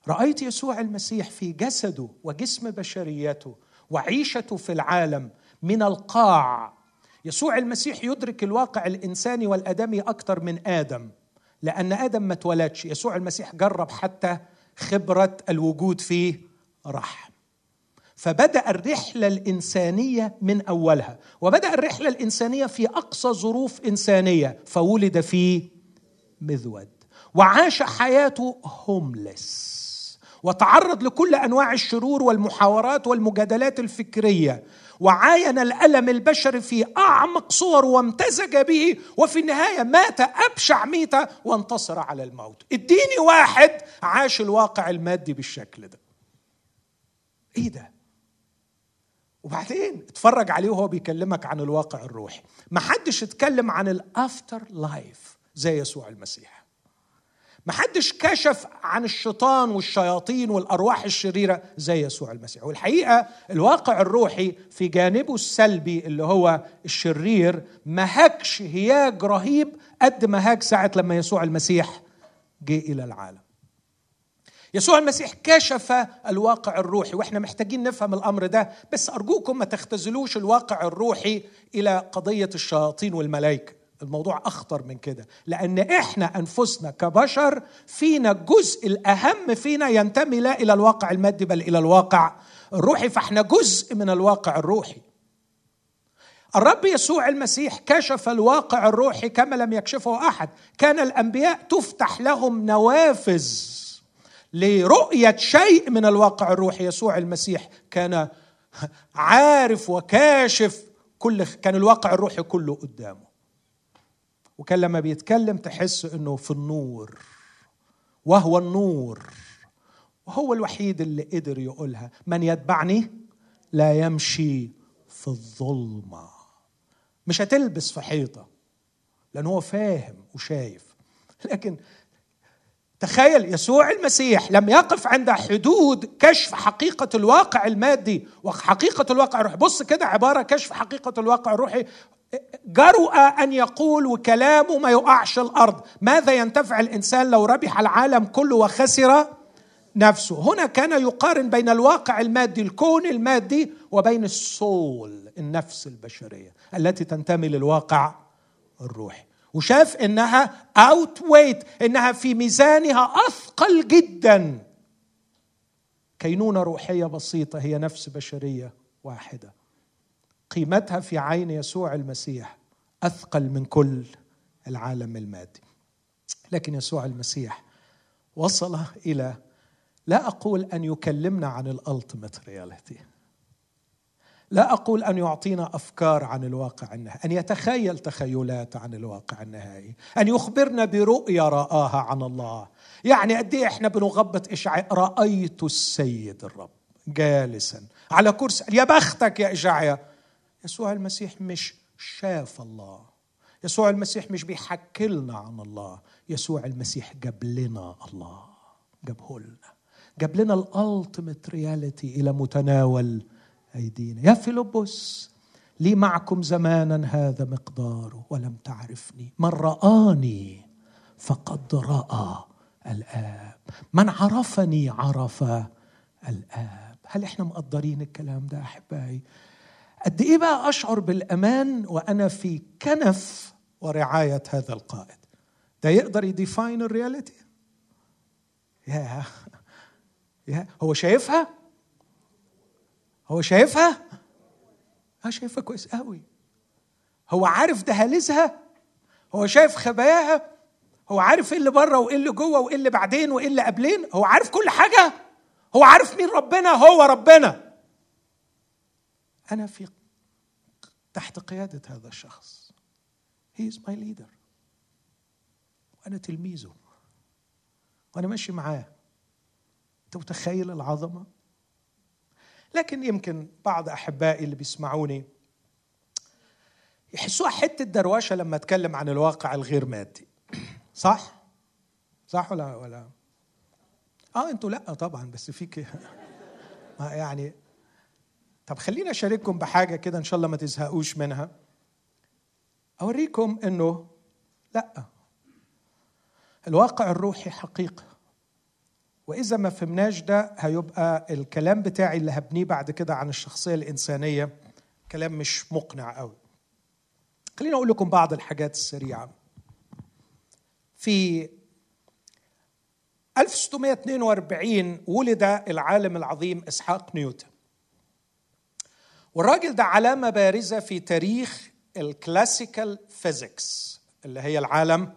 Speaker 1: رأيت يسوع المسيح في جسده وجسم بشريته وعيشته في العالم من القاع. يسوع المسيح يدرك الواقع الإنساني والآدمي أكثر من آدم لأن آدم ما اتولدش. يسوع المسيح جرب حتى خبرة الوجود في رحم. فبدأ الرحلة الإنسانية من أولها وبدأ الرحلة الإنسانية في أقصى ظروف إنسانية فولد في مذود. وعاش حياته هوملس وتعرض لكل أنواع الشرور والمحاورات والمجادلات الفكرية. وعاين الألم البشري في أعمق صور وامتزج به وفي النهاية مات أبشع ميتة وانتصر على الموت. اديني واحد عاش الواقع المادي بالشكل ده. إيه ده؟ وبعدين اتفرج عليه وهو بيكلمك عن الواقع الروحي. ما حدش اتكلم عن الأفتر لايف زي يسوع المسيح. ما حدش كشف عن الشيطان والشياطين والأرواح الشريرة زي يسوع المسيح. والحقيقة الواقع الروحي في جانبه السلبي اللي هو الشرير ما هاجش هياج رهيب قد ما هاج ساعة لما يسوع المسيح جه إلى العالم. يسوع المسيح كشف الواقع الروحي وإحنا محتاجين نفهم الأمر ده بس أرجوكم ما تختزلوش الواقع الروحي إلى قضية الشياطين والملائكة. الموضوع أخطر من كده. لأن إحنا أنفسنا كبشر فينا الجزء الأهم فينا ينتمي لا إلى الواقع المادي بل إلى الواقع الروحي فإحنا جزء من الواقع الروحي. الرب يسوع المسيح كشف الواقع الروحي كما لم يكشفه أحد. كان الأنبياء تفتح لهم نوافذ لرؤية شيء من الواقع الروحي. يسوع المسيح كان عارف وكاشف كل كان الواقع الروحي كله قدامه. وكان لما بيتكلم تحس إنه في النور وهو النور وهو الوحيد اللي قدر يقولها. من يتبعني؟ لا يمشي في الظلمة. مش هتلبس في حيطة لأن هو فاهم وشايف. لكن تخيل يسوع المسيح لم يقف عند حدود كشف حقيقة الواقع المادي وحقيقة الواقع الروحي. بص كده عبارة كشف حقيقة الواقع الروحي. جرؤ أن يقول وكلامه ما يقعش الأرض. ماذا ينتفع الإنسان لو ربح العالم كله وخسر نفسه؟ هنا كان يقارن بين الواقع المادي الكون المادي وبين ال soul النفس البشرية التي تنتمي للواقع الروحي. وشاف إنها outweigh إنها في ميزانها أثقل جدا. كينونة روحية بسيطة هي نفس بشرية واحدة. قيمتها في عين يسوع المسيح أثقل من كل العالم المادي. لكن يسوع المسيح وصل إلى لا أقول أن يكلمنا عن ال ultimate reality. لا أقول أن يعطينا أفكار عن الواقع النهائي أن يتخيل تخيلات عن الواقع النهائي أن يخبرنا برؤيه رآها عن الله. يعني قد إيه إحنا بنغبط إشعياء؟ رأيت السيد الرب جالسا على كرسي. يا بختك يا إشعياء يسوع المسيح مش شاف الله. يسوع المسيح مش بيحكي لنا عن الله. يسوع المسيح جاب لنا الله. جابه لنا جاب لنا ال ultimate reality إلى متناول أيدينا. يا فيلبس لي معكم زمانا هذا مقداره ولم تعرفني. من رآني فقد رأى الآب. من عرفني عرف الآب. هل إحنا مقدرين الكلام ده أحبائي؟ قد إيه بقى أشعر بالأمان وأنا في كنف ورعاية هذا القائد؟ ده يقدر يديفاين الرياليتي؟ يا يا هو شايفها؟ هو شايفها؟ آه شايفها كويس قوي. هو عارف دهاليزها؟ هو شايف خباياها؟ هو عارف إيه اللي بره وإيه اللي جوه وإيه اللي بعدين وإيه اللي قبلين؟ هو عارف كل حاجة؟ هو عارف مين ربنا؟ هو ربنا. أنا في تحت قيادة هذا الشخص He is my leader وأنا تلميذه وأنا ماشي معاه أنت متخيل العظمة؟ لكن يمكن بعض أحبائي اللي بيسمعوني يحسوها حتة دروشة لما أتكلم عن الواقع الغير مادي صح؟ صح ولا ولا؟ آه أنتوا لأ طبعا بس فيك يعني طب خليني أشارككم بحاجة كده إن شاء الله ما تزهقوش منها. أوريكم إنه لأ. الواقع الروحي حقيقة. وإذا ما فهمناش ده هيبقى الكلام بتاعي اللي هبنيه بعد كده عن الشخصية الإنسانية كلام مش مقنع قوي. خليني أقول لكم بعض الحاجات السريعة. في 1642 ولد العالم العظيم إسحاق نيوتن. والراجل ده علامة بارزة في تاريخ ال classical physics اللي هي العالم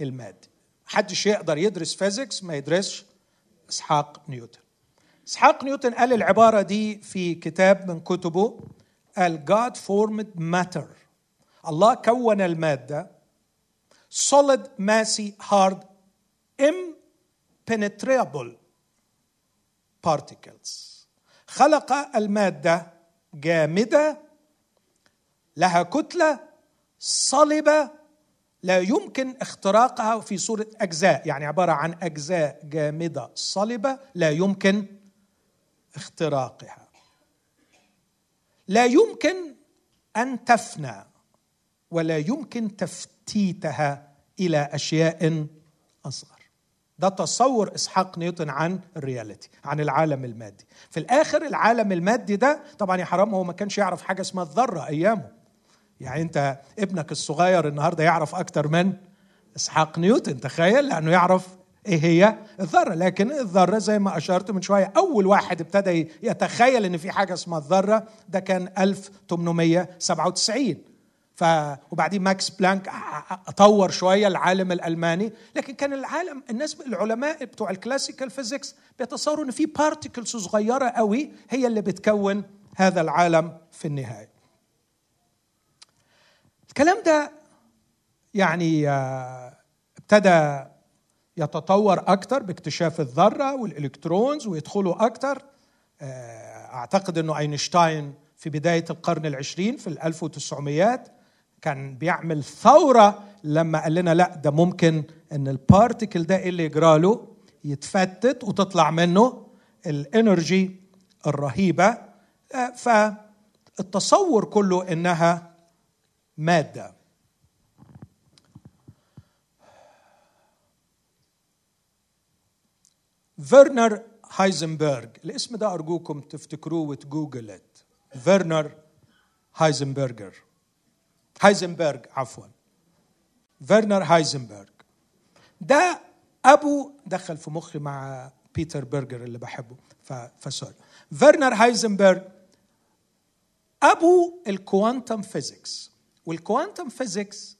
Speaker 1: المادي. محدش يقدر يدرس physics ما يدرسش إسحاق نيوتن. إسحاق نيوتن قال العبارة دي في كتاب من كتبه قال God formed matter. الله كون المادة. Solid massy hard impenetrable particles. خلق المادة جامدة لها كتلة صلبة لا يمكن اختراقها في صورة أجزاء يعني عبارة عن أجزاء جامدة صلبة لا يمكن اختراقها. لا يمكن أن تفنى ولا يمكن تفتيتها إلى أشياء أصغر. ده تصور إسحاق نيوتن عن الرياليتي عن العالم المادي. في الآخر العالم المادي ده طبعا يا حرام هو ما كانش يعرف حاجة اسمها الذرة أيامه. يعني أنت ابنك الصغير النهارده يعرف أكتر من إسحاق نيوتن تخيل لأنه يعرف إيه هي الذرة. لكن الذرة زي ما أشرت من شوية أول واحد ابتدى يتخيل إن في حاجة اسمها الذرة ده كان 1897 ف وبعدين ماكس بلانك طور شوية العالم الألماني. لكن كان العالم الناس العلماء بتوع ال classical physics بيتصوروا إن في particles صغيرة قوي هي اللي بتكون هذا العالم في النهاية. الكلام ده يعني ابتدى يتطور أكثر باكتشاف الذرة وال electrons ويدخلوا أكثر آه، أعتقد إنه أينشتاين في بداية القرن العشرين في الألف وتسعميات كان بيعمل ثورة لما قال لنا لا ده ممكن إن ال particle ده اللي يجرى له يتفتت وتطلع منه ال energy الرهيبة. آه، فالتصور كله إنها مادة. فيرنر هايزنبرغ الاسم ده أرجوكم تفتكروه وتجوجل فيرنر هايزنبرجر هايزنبرغ عفوا. فيرنر هايزنبرغ ده أبو دخل في مخي مع بيتر برجر اللي بحبه ف sorry فيرنر هايزنبرغ أبو ال quantum physics وال quantum physics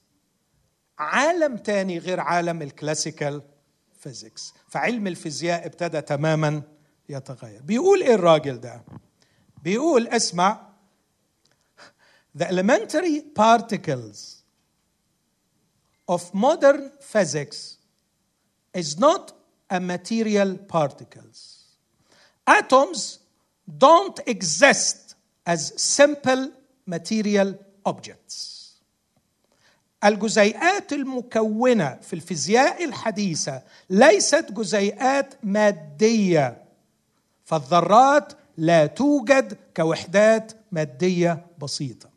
Speaker 1: عالم تاني غير عالم ال classical physics فعلم الفيزياء ابتدى تماما يتغير. بيقول إيه الراجل ده؟ بيقول اسمع the elementary particles of modern physics is not a material particles. Atoms don't exist as simple material objects. الجزيئات المكونه في الفيزياء الحديثه ليست جزيئات ماديه فالذرات لا توجد كوحدات ماديه بسيطه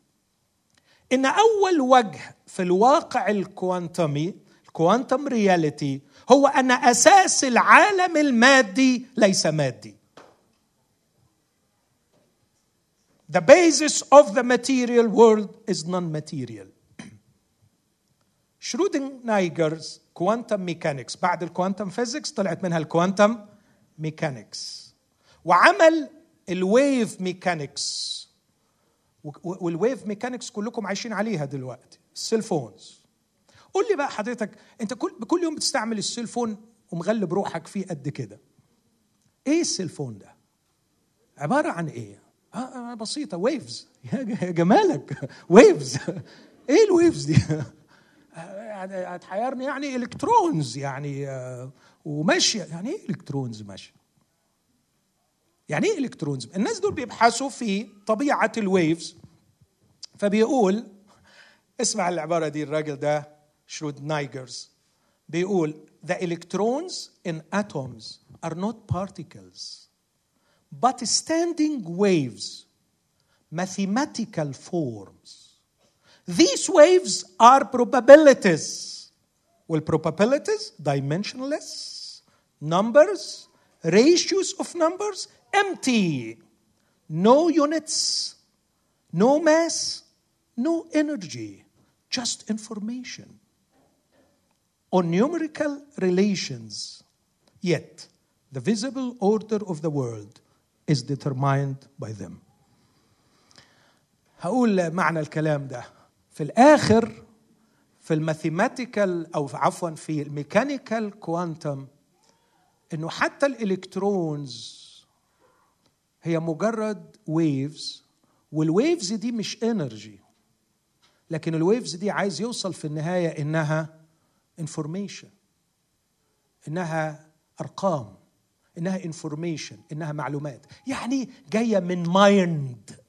Speaker 1: إن أول وجه في الواقع الكوانتمي الكوانتم رياليتي هو أن أساس العالم المادي ليس مادي The basis of the material world is non-material. نايجرز quantum mechanics بعد ال quantum physics طلعت منها ال quantum mechanics وعمل ال wave mechanics وال wave mechanics كلكم عايشين عليها دلوقتي. ال cell phones قول لي بقى حضرتك انت كل كل يوم بتستعمل ال cell phone ومغلب روحك فيه قد كده. إيه ال cell phone ده؟ عبارة عن إيه؟ آه, آه بسيطة. waves يا جمالك. waves إيه ال waves دي؟ هتحيرني يعني electrons يعني آه وماشية. يعني إيه electrons ماشية؟ يعني إيه electrons الناس دول بيبحثوا في طبيعه ال waves فبيقول اسمع العباره دي الراجل ده شرود نايجرز بيقول the electrons in atoms are not particles but standing waves mathematical forms these waves are probabilities well probabilities dimensionless numbers ratios of numbers empty no units no mass no energy just information on numerical relations. Yet, the visible order of the world is determined by them. هقول معنى الكلام ده في الآخر في الماثيماتيكال أو عفوا في الميكانيكال كوانتم إنه حتى الإلكترونز هي مجرد waves وال waves دي مش energy لكن ال waves دي عايز يوصل في النهاية إنها information إنها أرقام إنها information إنها معلومات. يعني جاية من mind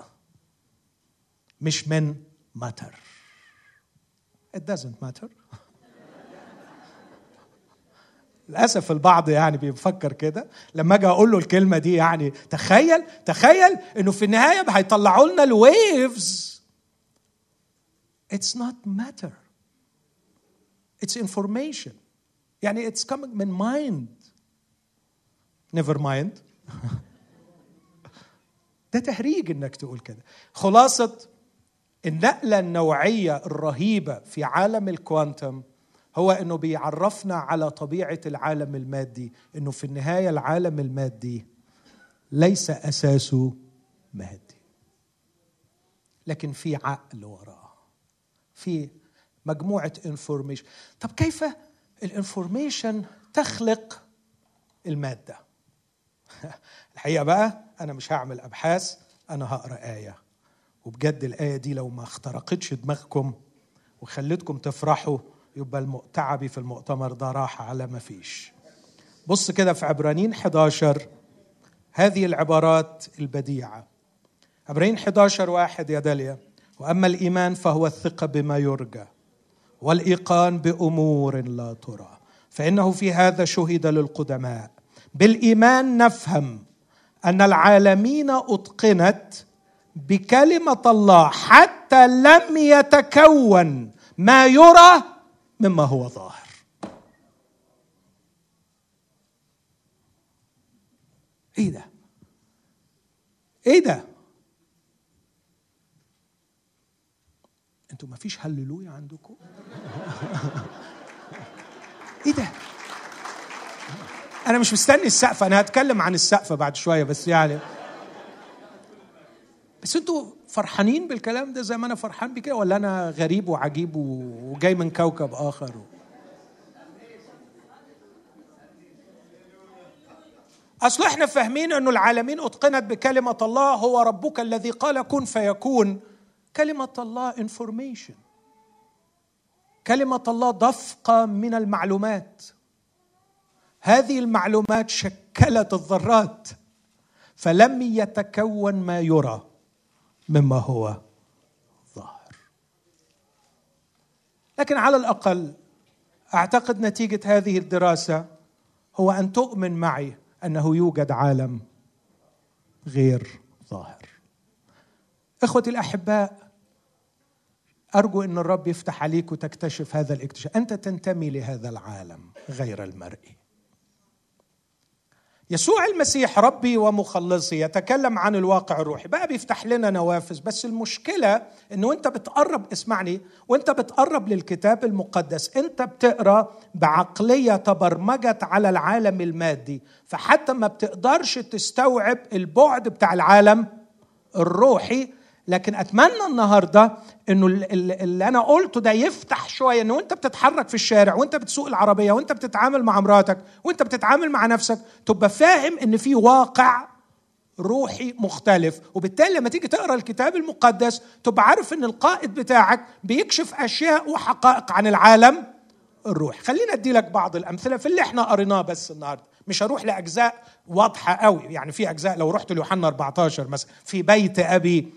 Speaker 1: مش من matter it doesn't matter. للأسف البعض يعني بيفكر كده. لما أجي أقول له الكلمة دي يعني تخيل تخيل إنه في النهاية هيطلعوا لنا ال waves it's not matter it's information يعني it's coming من mind never mind ده تهريج إنك تقول كده. خلاصة النقلة النوعية الرهيبة في عالم ال quantum هو إنه بيعرفنا على طبيعة العالم المادي إنه في النهاية العالم المادي ليس أساسه مادي. لكن في عقل وراه في مجموعة information طب كيف ال information تخلق المادة؟ الحقيقة بقى أنا مش هعمل أبحاث أنا هقرأ آية. وبجد الآية دي لو ما اخترقتش دماغكم وخلتكم تفرحوا يبقى تعبي في المؤتمر ده راح على ما فيش. بص كده في عبرانيين 11 هذه العبارات البديعة. عبرانيين 11 واحد يا داليا وأما الإيمان فهو الثقة بما يرجى والإيقان بأمور لا ترى فإنه في هذا شهد للقدماء. بالإيمان نفهم أن العالمين أتقنت بكلمة الله حتى لم يتكون ما يرى مما هو ظاهر. إيه ده؟ إيه ده؟ أنتوا ما فيش هللويا عندكم؟ إيه ده؟ أنا مش مستني السقف أنا هتكلم عن السقف بعد شوية بس يعني. بس أنتوا فرحانين بالكلام ده زي ما أنا فرحان بكده ولا أنا غريب وعجيب وجاي من كوكب آخر؟ أصل إحنا فاهمين إنه العالمين أتقنت بكلمة الله هو ربك الذي قال كن فيكون. كلمة الله انفورميشن كلمة الله دفقه من المعلومات. هذه المعلومات شكلت الذرات فلم يتكون ما يرى. مما هو ظاهر. لكن على الأقل أعتقد نتيجة هذه الدراسة هو أن تؤمن معي أنه يوجد عالم غير ظاهر. إخوتي الأحباء أرجو إن الرب يفتح عليك وتكتشف هذا الاكتشاف. أنت تنتمي لهذا العالم غير المرئي. يسوع المسيح ربي ومخلصي يتكلم عن الواقع الروحي. بقى بيفتح لنا نوافذ بس المشكلة إنه أنت بتقرب اسمعني وأنت بتقرب للكتاب المقدس. أنت بتقرأ بعقلية تبرمجت على العالم المادي فحتى ما بتقدرش تستوعب البعد بتاع العالم الروحي لكن أتمنى النهارده إنه اللي أنا قلته ده يفتح شوية إنه انت بتتحرك في الشارع وأنت بتسوق العربية وأنت بتتعامل مع مراتك وأنت بتتعامل مع نفسك تبقى فاهم إن في واقع روحي مختلف. وبالتالي لما تيجي تقرأ الكتاب المقدس تبقى عارف إن القائد بتاعك بيكشف أشياء وحقائق عن العالم الروحي. خلينا أدي لك بعض الأمثلة في اللي إحنا قريناه بس النهارده. مش هروح لأجزاء واضحة قوي يعني في أجزاء لو رحت ليوحنا 14 مثلا في بيت أبي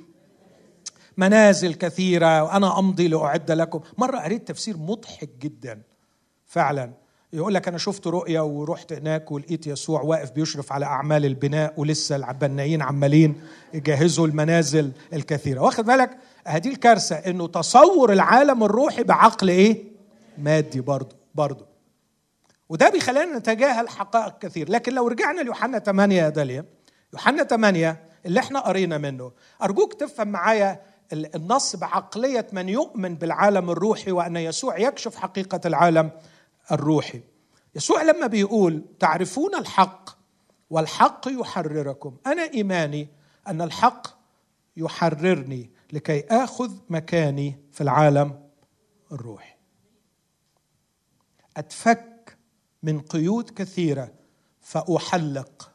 Speaker 1: منازل كثيرة وأنا أمضي لأعد لكم. مرة قريت تفسير مضحك جدا فعلا. يقول لك أنا شفت رؤيه ورحت هناك ولقيت يسوع واقف بيشرف على أعمال البناء ولسه البنايين عمالين يجهزوا المنازل الكثيرة. واخد بالك؟ هذه الكارثة إنه تصور العالم الروحي بعقل إيه؟ مادي برضه برضه. وده بيخلينا نتجاهل حقائق كثير. لكن لو رجعنا ليوحنا 8 يا داليا يوحنا 8 اللي إحنا قرينا منه. أرجوك تفهم معايا النص بعقليه من يؤمن بالعالم الروحي وأن يسوع يكشف حقيقة العالم الروحي. يسوع لما بيقول تعرفون الحق والحق يحرركم أنا إيماني أن الحق يحررني لكي آخذ مكاني في العالم الروحي. أتفك من قيود كثيرة فأحلق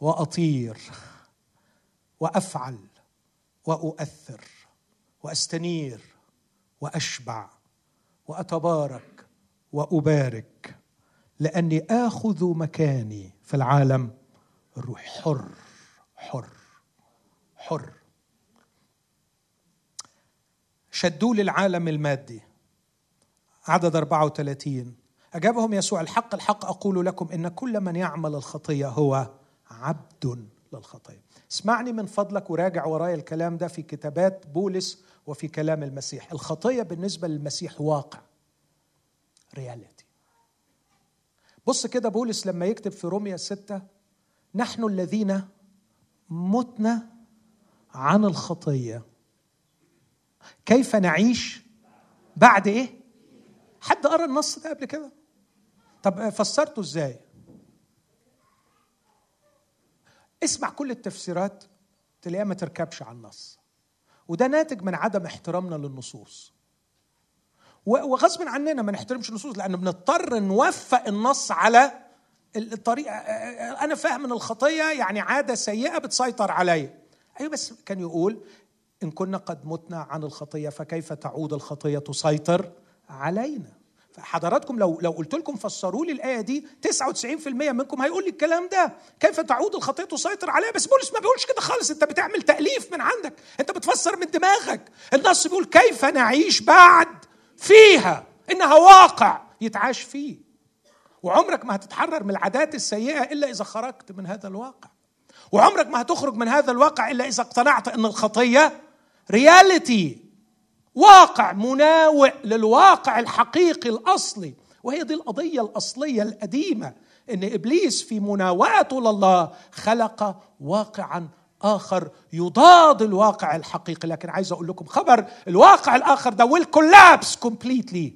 Speaker 1: وأطير وأفعل وأؤثر وأستنير وأشبع وأتبارك وأبارك لأني آخذ مكاني في العالم الروحي حر حر حر. شدوا للعالم المادي. عدد 34 أجابهم يسوع الحق الحق أقول لكم إن كل من يعمل الخطية هو عبد للخطية. اسمعني من فضلك وراجع ورايا الكلام ده في كتابات بولس وفي كلام المسيح. الخطية بالنسبة للمسيح واقع. رياليتي بص كده بولس لما يكتب في روميا ستة نحن الذين متنا عن الخطية. كيف نعيش؟ بعد إيه؟ حد قرأ النص ده قبل كده؟ طب فسرته إزاي؟ اسمع كل التفسيرات تلاقيها ما تركبش على النص. وده ناتج من عدم احترامنا للنصوص. وغصب عننا ما نحترمش النصوص لأن بنضطر نوفق النص على الطريقة أنا فاهم إن الخطية يعني عادة سيئة بتسيطر عليا. أيوه بس كان يقول إن كنا قد متنا عن الخطية فكيف تعود الخطية تسيطر علينا؟ حضراتكم لو لو قلت لكم فسروا لي الآية دي 99% منكم هيقول لي الكلام ده. كيف تعود الخطيه تسيطر عليها؟ بس بولس ما بيقولش كده خالص. انت بتعمل تأليف من عندك. انت بتفسر من دماغك. النص بيقول كيف نعيش بعد فيها؟ إنها واقع يتعاش فيه. وعمرك ما هتتحرر من العادات السيئة إلا إذا خرجت من هذا الواقع. وعمرك ما هتخرج من هذا الواقع إلا إذا اقتنعت إن الخطية رياليتي واقع مناوئ للواقع الحقيقي الأصلي وهي دي القضية الأصلية القديمة إن إبليس في مناوئته لله خلق واقعا آخر يضاد الواقع الحقيقي. لكن عايز أقول لكم خبر الواقع الآخر ده will collapse completely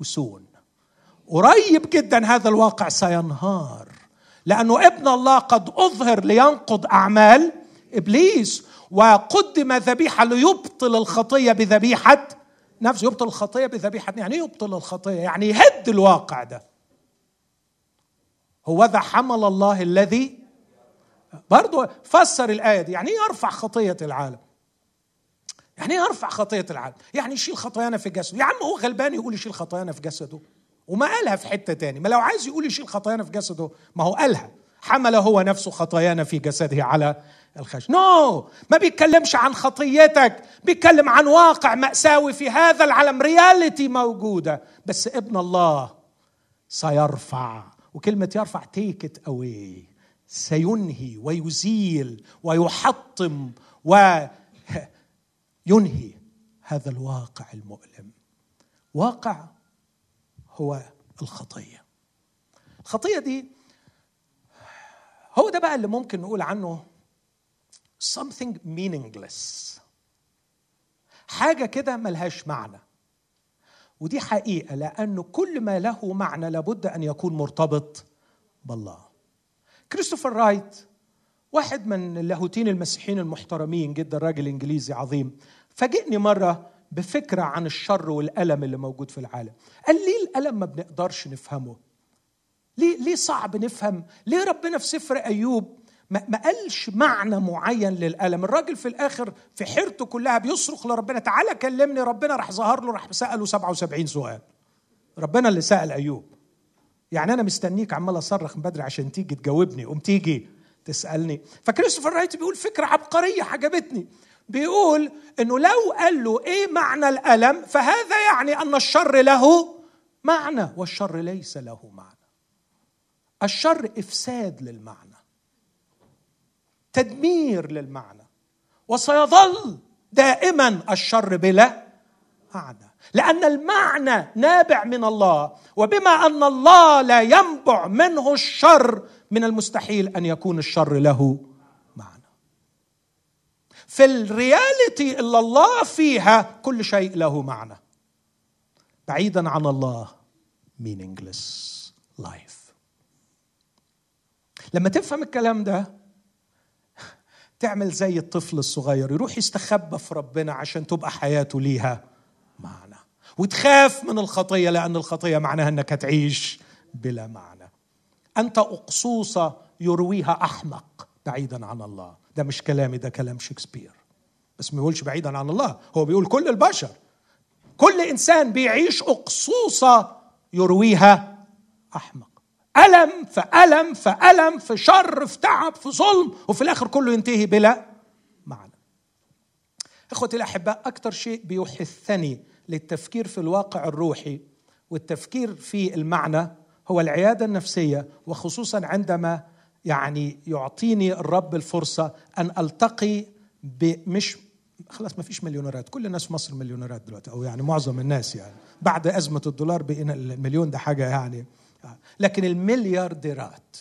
Speaker 1: وسون قريب جدا هذا الواقع سينهار لأنه ابن الله قد أظهر لينقض أعمال إبليس وقدم ذبيحة ليبطل الخطية بذبيحة. نفسه يبطل الخطية بذبيحة. يعني يبطل الخطية؟ يعني يهد الواقع ده. هو ذا حمل الله الذي برضه فسر الآية دي. يعني يرفع خطية العالم. يعني يرفع خطية العالم. يعني يشيل خطايانا في جسده. يا عم هو غلبان يقول يشيل خطايانا في جسده. وما قالها في حتة تاني. ما لو عايز يقول يشيل خطايانا في جسده ما هو قالها. حمل هو نفسه خطايانا في جسده على الخشب. no no. ما بيتكلمش عن خطيتك بيتكلم عن واقع مأساوي في هذا العالم. reality موجودة. بس ابن الله سيرفع وكلمة يرفع تيكت أوي سينهي ويزيل ويحطم وينهي هذا الواقع المؤلم. واقع هو الخطية. الخطية دي هو ده بقى اللي ممكن نقول عنه something meaningless. حاجة كده ملهاش معنى. ودي حقيقة لأنه كل ما له معنى لابد أن يكون مرتبط بالله. كريستوفر رايت واحد من اللاهوتين المسيحيين المحترمين جدا راجل إنجليزي عظيم فاجئني مرة بفكرة عن الشر والألم اللي موجود في العالم. قال ليه الألم ما بنقدرش نفهمه؟ ليه ليه صعب نفهم؟ ليه ربنا في سفر أيوب ما, قالش معنى معين للألم. الراجل في الآخر في حيرته كلها بيصرخ لربنا تعالى كلمني ربنا راح ظهر له راح سأله 77 سؤال. ربنا اللي سأل أيوب. يعني أنا مستنيك عمال أصرخ من بدري عشان تيجي تجاوبني. قوم تيجي تسألني. فكريستوفر رايت بيقول فكرة عبقرية عجبتني. بيقول إنه لو قال له إيه معنى الألم فهذا يعني أن الشر له معنى والشر ليس له معنى. الشر إفساد للمعنى. تدمير للمعنى. وسيظل دائما الشر بلا معنى. لأن المعنى نابع من الله وبما أن الله لا ينبع منه الشر من المستحيل أن يكون الشر له معنى. في الرياليتي اللي الله فيها كل شيء له معنى. بعيدا عن الله meaningless life. لما تفهم الكلام ده تعمل زي الطفل الصغير يروح يستخبى في ربنا عشان تبقى حياته ليها معنى. وتخاف من الخطية لأن الخطية معناها إنك هتعيش بلا معنى. أنت أقصوصة يرويها أحمق بعيدا عن الله. ده مش كلامي ده كلام شكسبير. بس ما يقولش بعيدا عن الله هو بيقول كل البشر. كل إنسان بيعيش أقصوصة يرويها أحمق. ألم فالم فالم في شر في تعب في ظلم وفي الآخر كله ينتهي بلا معنى. إخوتي الاحباء أكثر شيء بيحثني للتفكير في الواقع الروحي والتفكير في المعنى هو العيادة النفسية وخصوصا عندما يعني يعطيني الرب الفرصة أن ألتقي بمش خلاص ما فيش مليونيرات. كل الناس في مصر مليونيرات دلوقتي أو يعني معظم الناس يعني. بعد أزمة الدولار بقينا المليون ده حاجة يعني لكن المليارديرات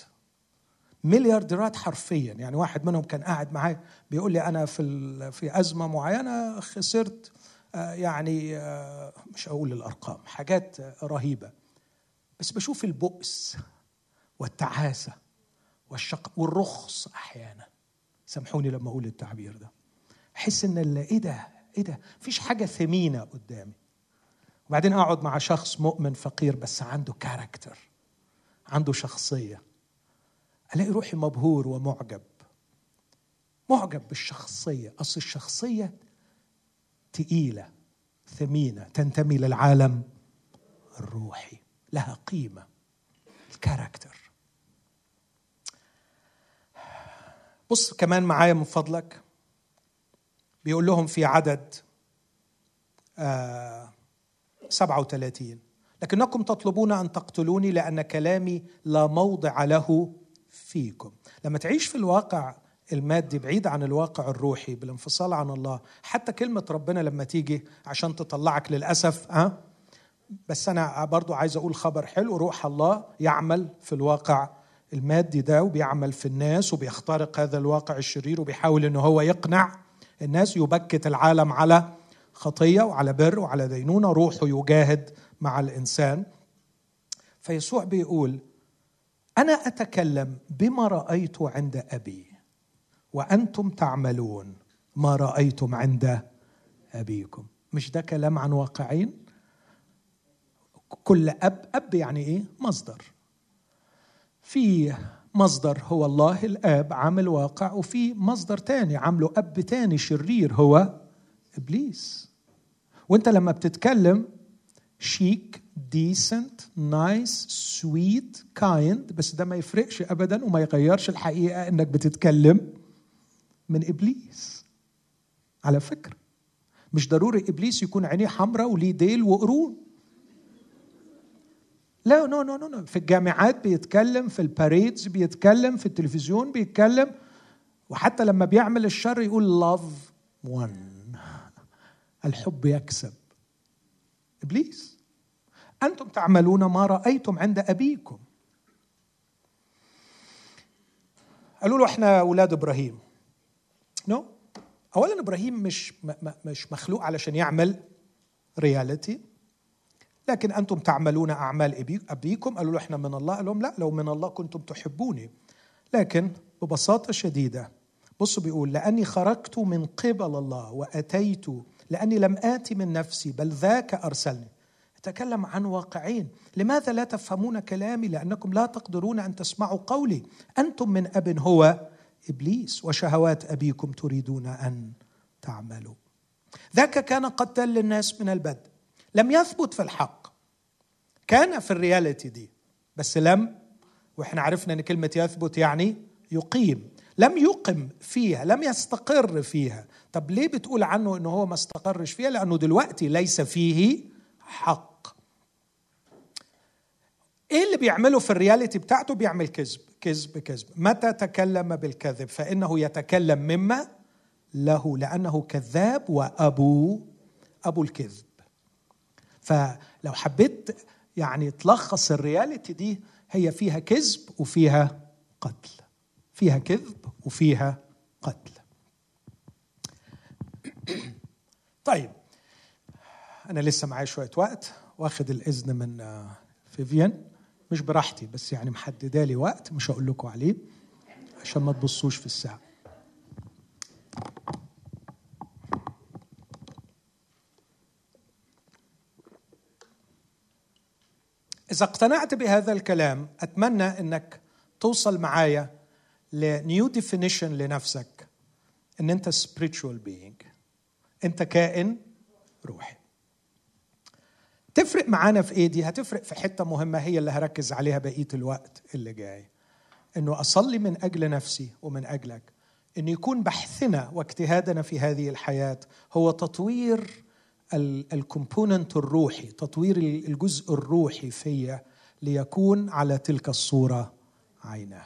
Speaker 1: مليارديرات حرفيا. يعني واحد منهم كان قاعد معايا بيقول لي أنا في في أزمة معينة خسرت آه، يعني آه، مش أقول الأرقام حاجات رهيبة. بس بشوف البؤس والتعاسة والشق والرخص أحيانا. سامحوني لما أقول التعبير ده. أحس إن إيه ده؟ إيه ده؟ مفيش حاجة ثمينة قدامي. وبعدين أقعد مع شخص مؤمن فقير بس عنده character عنده شخصية. ألاقي روحي مبهور ومعجب. معجب بالشخصية. أصل الشخصية تقيلة ثمينة تنتمي للعالم الروحي. لها قيمة. ال character. بص كمان معايا من فضلك. بيقول لهم في عدد آه 37 لكنكم تطلبون أن تقتلوني لأن كلامي لا موضع له فيكم. لما تعيش في الواقع المادي بعيد عن الواقع الروحي بالانفصال عن الله حتى كلمة ربنا لما تيجي عشان تطلعك للأسف ها؟ بس أنا برضو عايز أقول خبر حلو. روح الله يعمل في الواقع المادي ده وبيعمل في الناس وبيخترق هذا الواقع الشرير وبيحاول إنه هو يقنع الناس يبكت العالم على خطية وعلى بر وعلى دينونة. روحه يجاهد مع الإنسان. فيسوع بيقول أنا أتكلم بما رأيت عند أبي وأنتم تعملون ما رأيتم عند أبيكم. مش ده كلام عن واقعين؟ كل أب أب يعني إيه؟ مصدر. في مصدر هو الله الآب عامل واقع وفي مصدر تاني عامله أب تاني شرير هو إبليس. وأنت لما بتتكلم chic decent nice sweet kind بس ده ما يفرقش ابدا وما يغيرش الحقيقة إنك بتتكلم من إبليس. على فكرة. مش ضروري إبليس يكون عينيه حمراء وليه ديل وقرون. لا no no no في الجامعات بيتكلم في ال parades بيتكلم في التلفزيون بيتكلم. وحتى لما بيعمل الشر يقول love won الحب يكسب. إبليس. أنتم تعملون ما رأيتم عند أبيكم. قالوا له إحنا أولاد إبراهيم. no no. اولا إبراهيم مش مش مخلوق علشان يعمل reality لكن أنتم تعملون أعمال أبيكم. قالوا له إحنا من الله. قال لهم لا لو من الله كنتم تحبوني. لكن ببساطة شديدة. بصوا بيقول لأني خرجت من قبل الله وأتيت لأني لم اتي من نفسي بل ذاك أرسلني. تكلم عن واقعين. لماذا لا تفهمون كلامي؟ لأنكم لا تقدرون أن تسمعوا قولي. أنتم من أب هو إبليس وشهوات أبيكم تريدون أن تعملوا. ذاك كان قتال للناس من البدء لم يثبت في الحق. كان في الرياليتي دي. بس لم وإحنا عرفنا إن كلمة يثبت يعني يقيم. لم يقم فيها لم يستقر فيها. طب ليه بتقول عنه إنه هو ما استقرش فيها؟ لأنه دلوقتي ليس فيه حق. إيه اللي بيعمله في ال reality بتاعته؟ بيعمل كذب كذب كذب. متى تكلم بالكذب؟ فإنه يتكلم مما له لأنه كذاب وأبو أبو الكذب. فلو حبيت يعني تلخص ال reality دي هي فيها كذب وفيها قتل. فيها كذب وفيها قتل. طيب أنا لسه معايا شوية وقت واخد الإذن من آه، فيفيان. مش براحتي بس يعني محددة لي وقت مش هقول لكم عليه عشان ما تبصوش في الساعة. إذا اقتنعت بهذا الكلام أتمنى إنك توصل معايا ل new definition لنفسك إن أنت spiritual being أنت كائن روحي. تفرق معانا في إيه؟ دي هتفرق في حتة مهمة هي اللي هركز عليها بقية الوقت اللي جاي. إنه أصلي من أجل نفسي ومن أجلك. ان يكون بحثنا واجتهادنا في هذه الحياة هو تطوير الكومبوننت الروحي تطوير الجزء الروحي فيا ليكون على تلك الصورة عيناه.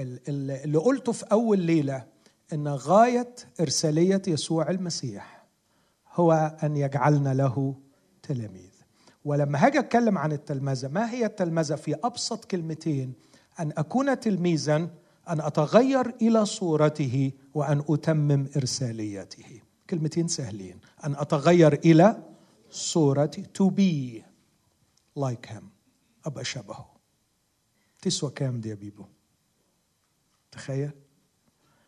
Speaker 1: اللي قلته في أول ليلة إن غاية إرسالية يسوع المسيح هو أن يجعلنا له تلاميذ ولما هاجي أتكلم عن التلمذة ما هي التلمذة؟ في أبسط كلمتين أن أكون تلميذا أن أتغير إلى صورته وأن أتمم ارساليته كلمتين سهلين. أن أتغير إلى صورتي. To be like him. أبقى شبهه. تسوى كام دي يا بيبو؟ تخيل.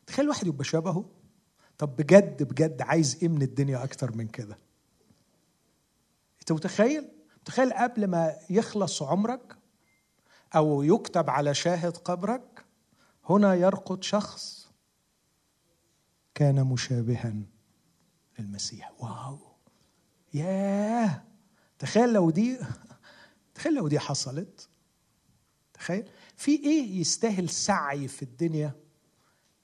Speaker 1: تخيل واحد يبقى شبهه؟ طب بجد بجد عايز إيه من الدنيا أكتر من كده. انت متخيل؟ تخيل قبل ما يخلص عمرك أو يكتب على شاهد قبرك هنا يرقد شخص كان مشابها للمسيح. واو! ياه! تخيل لو دي تخيل لو دي حصلت. تخيل. في إيه يستاهل سعي في الدنيا؟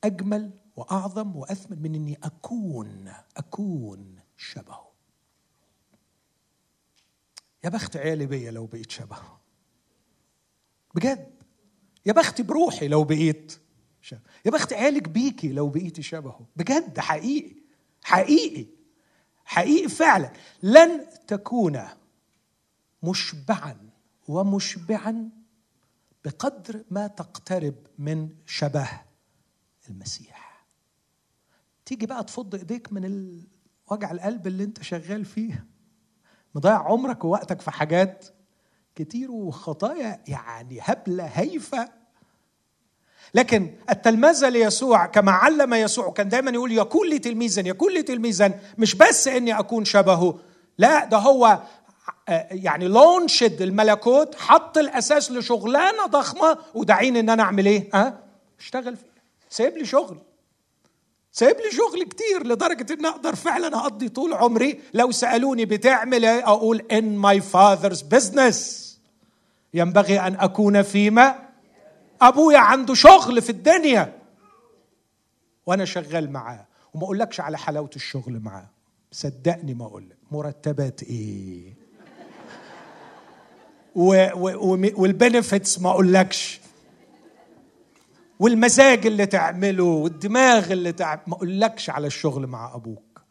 Speaker 1: أجمل وأعظم وأثمن من إني أكون أكون شبهه. يا بخت عيالي بيا لو بقيت شبهه بجد. يا بختي بروحي لو بقيت شبه. يا بخت عيالك بيكي لو بقيتي شبهه. بجد حقيقي. حقيقي. حقيقي فعلا. لن تكون مشبعا ومشبعا بقدر ما تقترب من شبه المسيح. تيجي بقى تفض إيديك من وجع القلب اللي أنت شغال فيه. مضيع عمرك ووقتك في حاجات كتير وخطايا يعني هبلة هيفه لكن التلمذة ليسوع كما علم يسوع كان دايما يقول يكون لي تلميذا يكون لي تلميذا مش بس إني أكون شبهه لا ده هو آه، يعني لونشد الملكوت حط الأساس لشغلانة ضخمة ودعيني إن أنا أعمل إيه؟ ها؟ اشتغل فيها سايب لي شغل سايب لي شغل كتير لدرجة إن أقدر فعلا أقضي طول عمري لو سألوني بتعمل إيه أقول in my father's business. ينبغي أن أكون فيما أبويا عنده شغل في الدنيا. وأنا شغال معاه. وما أقولكش على حلاوة الشغل معاه. صدقني ما أقول مرتبات إيه؟ والبنفيتس ما أقولكش. والمزاج اللي تعمله والدماغ اللي تعمله ما أقولكش على الشغل مع أبوك.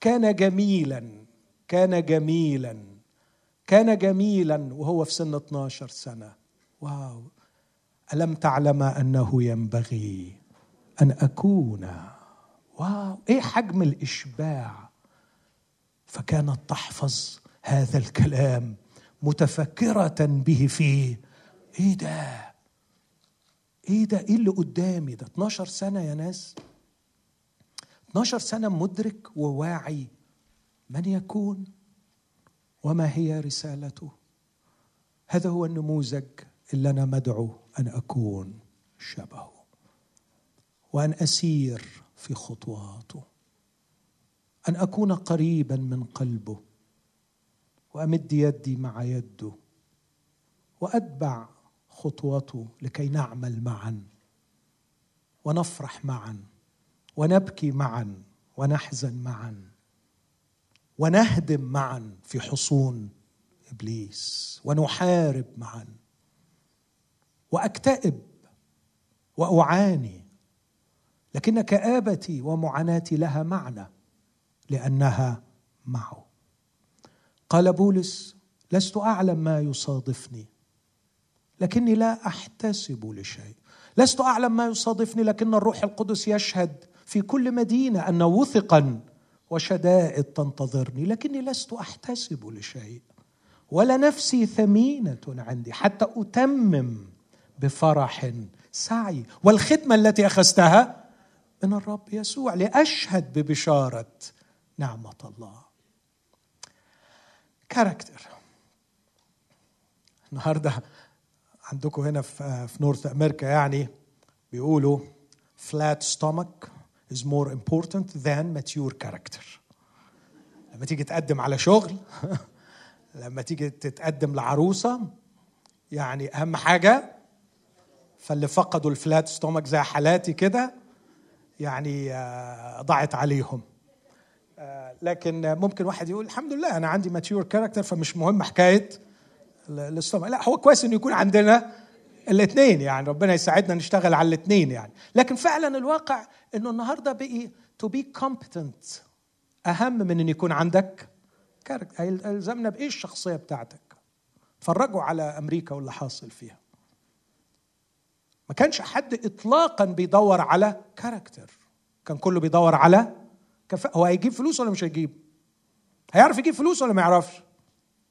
Speaker 1: كان جميلا كان جميلا كان جميلا وهو في سن 12 سنة. واو. ألم تعلم أنه ينبغي أن أكون؟ واو. إيه حجم الإشباع؟ فكانت تحفظ هذا الكلام متفكرة به فيه إيه ده إيه ده؟ إيه اللي قدامي ده؟ 12 سنة يا ناس. 12 سنة مدرك وواعي. من يكون؟ وما هي رسالته؟ هذا هو النموذج اللي أنا مدعو أن أكون شبهه وأن أسير في خطواته. أن أكون قريبا من قلبه وأمد يدي مع يده وأتبع خطوته لكي نعمل معا ونفرح معا ونبكي معا ونحزن معا ونهدم معا في حصون إبليس ونحارب معا وأكتئب وأعاني لكن كآبتي ومعاناتي لها معنى لأنها معه. قال بولس لست أعلم ما يصادفني. لكني لا أحتسب لشيء. لست أعلم ما يصادفني لكن الروح القدس يشهد في كل مدينة أن وثقا وشدائد تنتظرني لكني لست أحتسب لشيء. ولا نفسي ثمينة عندي حتى أتمم بفرح سعي. والخدمة التي أخذتها من الرب يسوع لأشهد ببشارة نعمة الله. character. النهارده عندكم هنا في North America يعني بيقولوا flat stomach is more important than mature character. لما تيجي تقدم على شغل لما تيجي تتقدم لعروسة يعني أهم حاجة فاللي فقدوا ال flat stomach زي حالاتي كده يعني آه، ضاعت عليهم. آه، لكن ممكن واحد يقول الحمد لله أنا عندي mature character فمش مهم حكاية ال stomach لا هو كويس إنه يكون عندنا الاثنين يعني ربنا يساعدنا نشتغل على الاثنين يعني. لكن فعلا الواقع إنه النهارده بقي to be competent أهم من ان يكون عندك character بايه الشخصية بتاعتك. اتفرجوا على أمريكا واللي حاصل فيها. ما كانش حد اطلاقا بيدور على character كان كله بيدور على كفاءة. هو هيجيب فلوس ولا مش هيجيب؟ هيعرف يجيب فلوس ولا ما يعرفش؟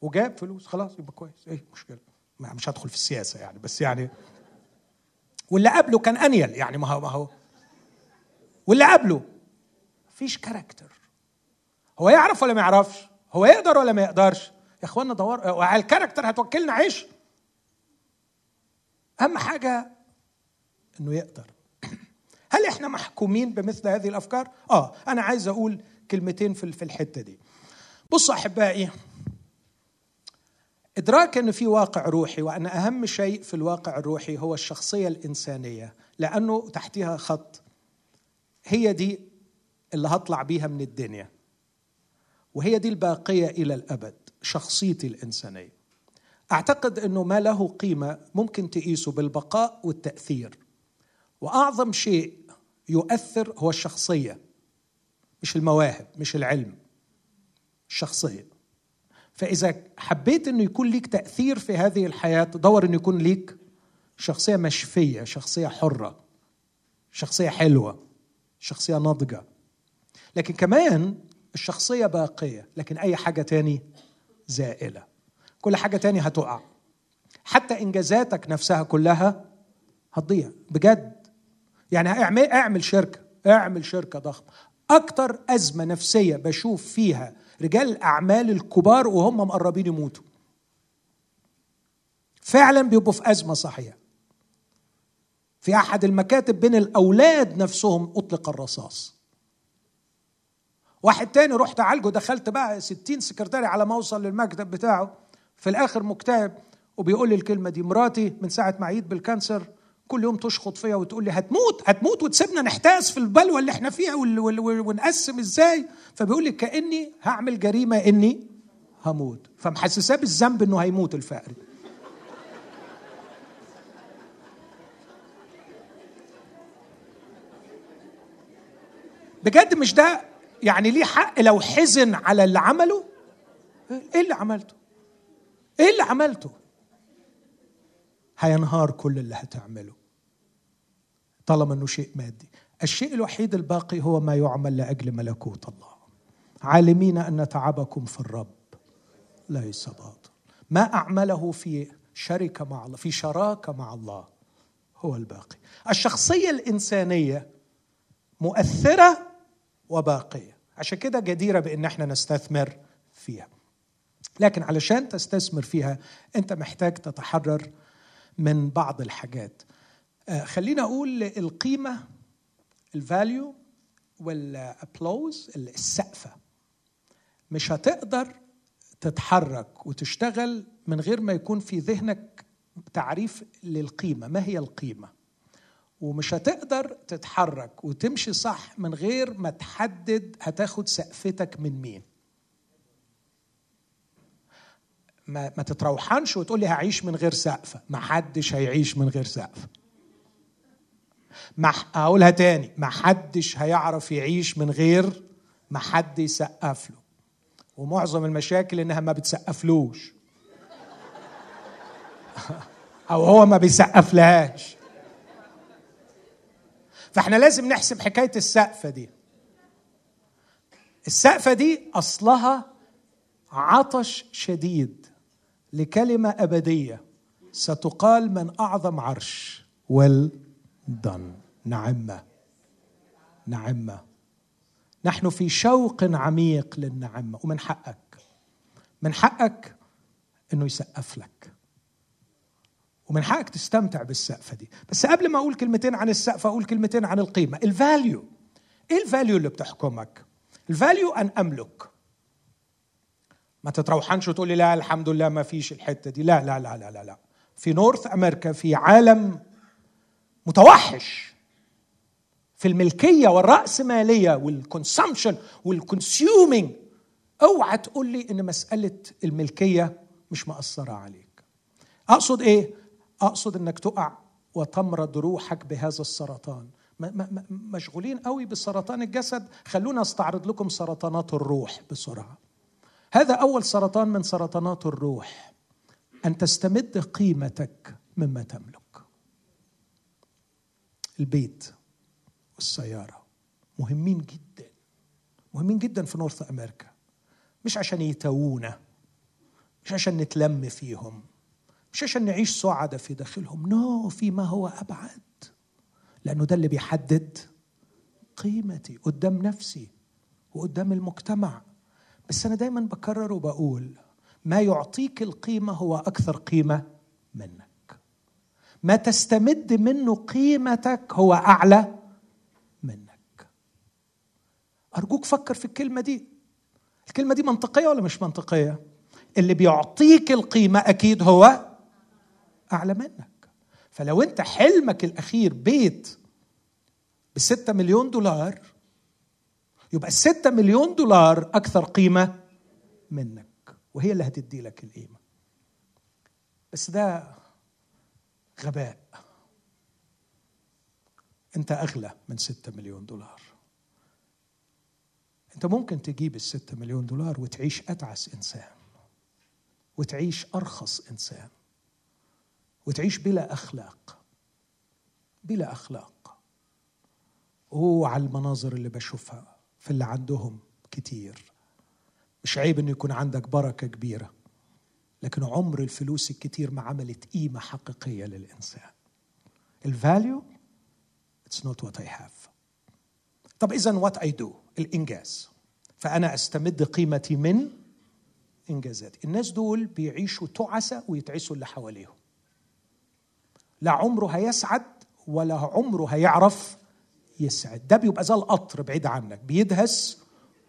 Speaker 1: وجاب فلوس خلاص يبقى كويس. إيه مشكله مش هدخل في السياسة يعني بس يعني واللي قبله كان أنيل يعني ما هو ما هو واللي قبله فيش character هو يعرف ولا ما يعرفش؟ هو يقدر ولا ما يقدرش؟ يا إخوانا دور على ال character هتوكلنا عيش. أهم حاجة إنه يقدر. هل إحنا محكومين بمثل هذه الأفكار؟ آه أنا عايز أقول كلمتين في الحتة دي. بصوا أحبائي إدراك ان في واقع روحي وأن أهم شيء في الواقع الروحي هو الشخصية الإنسانية لأنه تحتها خط هي دي اللي هطلع بيها من الدنيا وهي دي الباقية إلى الأبد شخصيتي الإنسانية. أعتقد أنه ما له قيمة ممكن تقيسه بالبقاء والتأثير وأعظم شيء يؤثر هو الشخصية مش المواهب مش العلم الشخصية. فإذا حبيت إنه يكون ليك تأثير في هذه الحياة دور إنه يكون ليك شخصية مشفية شخصية حرة شخصية حلوة شخصية ناضجة. لكن كمان الشخصية باقية لكن أي حاجة تاني زائلة. كل حاجة تاني هتقع. حتى إنجازاتك نفسها كلها هتضيع. بجد. يعني اعمل اعمل شركة. اعمل شركة ضخمة. أكتر أزمة نفسية بشوف فيها رجال الأعمال الكبار وهم مقربين يموتوا. فعلا بيبقوا في أزمة صحيحه في أحد المكاتب بين الأولاد نفسهم أطلق الرصاص. واحد تاني رحت أعالجه دخلت بقى ستين secretary على ما أوصل للمكتب بتاعه. في الآخر مكتئب وبيقول لي الكلمة دي مراتي من ساعة ما عييت بال cancer كل يوم تشخط فيا وتقول لي هتموت هتموت وتسيبنا نحتاس في البلوه اللي إحنا فيها ونقسم إزاي؟ فبيقول لي كأني هعمل جريمة إني هموت. فمحسساه بالذنب إنه هيموت الفقري. بجد مش ده يعني ليه حق لو حزن على اللي عمله؟ إيه اللي عملته؟ إيه اللي عملته؟ هينهار كل اللي هتعمله. طالما إنه شيء مادي. الشيء الوحيد الباقي هو ما يعمل لأجل ملكوت الله. عالمين أن تعبكم في الرب. ليس باطل. ما أعمله في شركه مع الله في شراكة مع الله هو الباقي. الشخصية الإنسانية مؤثرة وباقية. عشان كده جديرة بإن إحنا نستثمر فيها. لكن علشان تستثمر فيها أنت محتاج تتحرر من بعض الحاجات. آه، خلينا أقول القيمة ال value وال applause السقفة. مش هتقدر تتحرك وتشتغل من غير ما يكون في ذهنك تعريف للقيمة. ما هي القيمة؟ ومش هتقدر تتحرك وتمشي صح من غير ما تحدد هتاخد سقفتك من مين. ما, ما تتروحنش وتقول لي هعيش من غير سقف. ما حدش هيعيش من غير سقف. ما اقولها تاني. ما حدش هيعرف يعيش من غير ما حد يسقف له. ومعظم المشاكل إنها ما بتسقفلوش. أو هو ما بيسقف لهاش فإحنا لازم نحسب حكاية السقفه دي. السقفه دي أصلها عطش شديد. لكلمة أبدية ستقال من أعظم عرش done نعمة. نعمة. نحن في شوق عميق للنعمة. ومن حقك. من حقك إنه يسقف لك. ومن حقك تستمتع بالسقفة دي. بس قبل ما أقول كلمتين عن السقف أقول كلمتين عن القيمة. ال value. إيه ال value اللي بتحكمك؟ ال value أن أملك. ما تتروحنش وتقول لي لا الحمد لله ما فيش الحتة دي. لا لا لا لا لا, لا. في North أمريكا في عالم متوحش في الملكية والرأسمالية وال consumption والكونسيومينج اوعى تقول لي إن مسألة الملكية مش مأثرة عليك. أقصد إيه؟ أقصد إنك تقع وتمرض روحك بهذا السرطان. مشغولين قوي بسرطان الجسد. خلونا أستعرض لكم سرطانات الروح بسرعة. هذا أول سرطان من سرطانات الروح. أن تستمد قيمتك مما تملك. البيت والسيارة مهمين جدا. مهمين جدا في نورث أمريكا مش عشان يتوونا مش عشان نتلم فيهم. مش عشان نعيش سعدة في داخلهم. نو no, في ما هو أبعد. لأنه ده اللي بيحدد قيمتي قدام نفسي وقدام المجتمع. بس أنا دايما بكرر وبقول ما يعطيك القيمة هو أكثر قيمة منك. ما تستمد منه قيمتك هو أعلى منك. أرجوك فكر في الكلمة دي. الكلمة دي منطقية ولا مش منطقية؟ اللي بيعطيك القيمة أكيد هو أعلى منك. فلو أنت حلمك الأخير بيت بستة مليون دولار يبقى الستة مليون دولار أكثر قيمة منك وهي اللي هتدي لك القيمة. بس ده غباء. أنت أغلى من ستة مليون دولار. أنت ممكن تجيب الستة مليون دولار وتعيش أتعس إنسان وتعيش أرخص إنسان وتعيش بلا أخلاق بلا أخلاق. على المناظر اللي بشوفها. في اللي عندهم كتير. مش عيب إنه يكون عندك بركة كبيرة لكن عمر الفلوس الكتير ما عملت قيمة حقيقية للإنسان. ال value it's not what I have طب اذا what I do الإنجاز. فأنا أستمد قيمتي من انجازاتي الناس دول بيعيشوا تعسة ويتعسوا اللي حواليهم. لا عمره هيسعد ولا عمره هيعرف يسعد. ده بيبقى زي القطر بعيد عنك بيدهس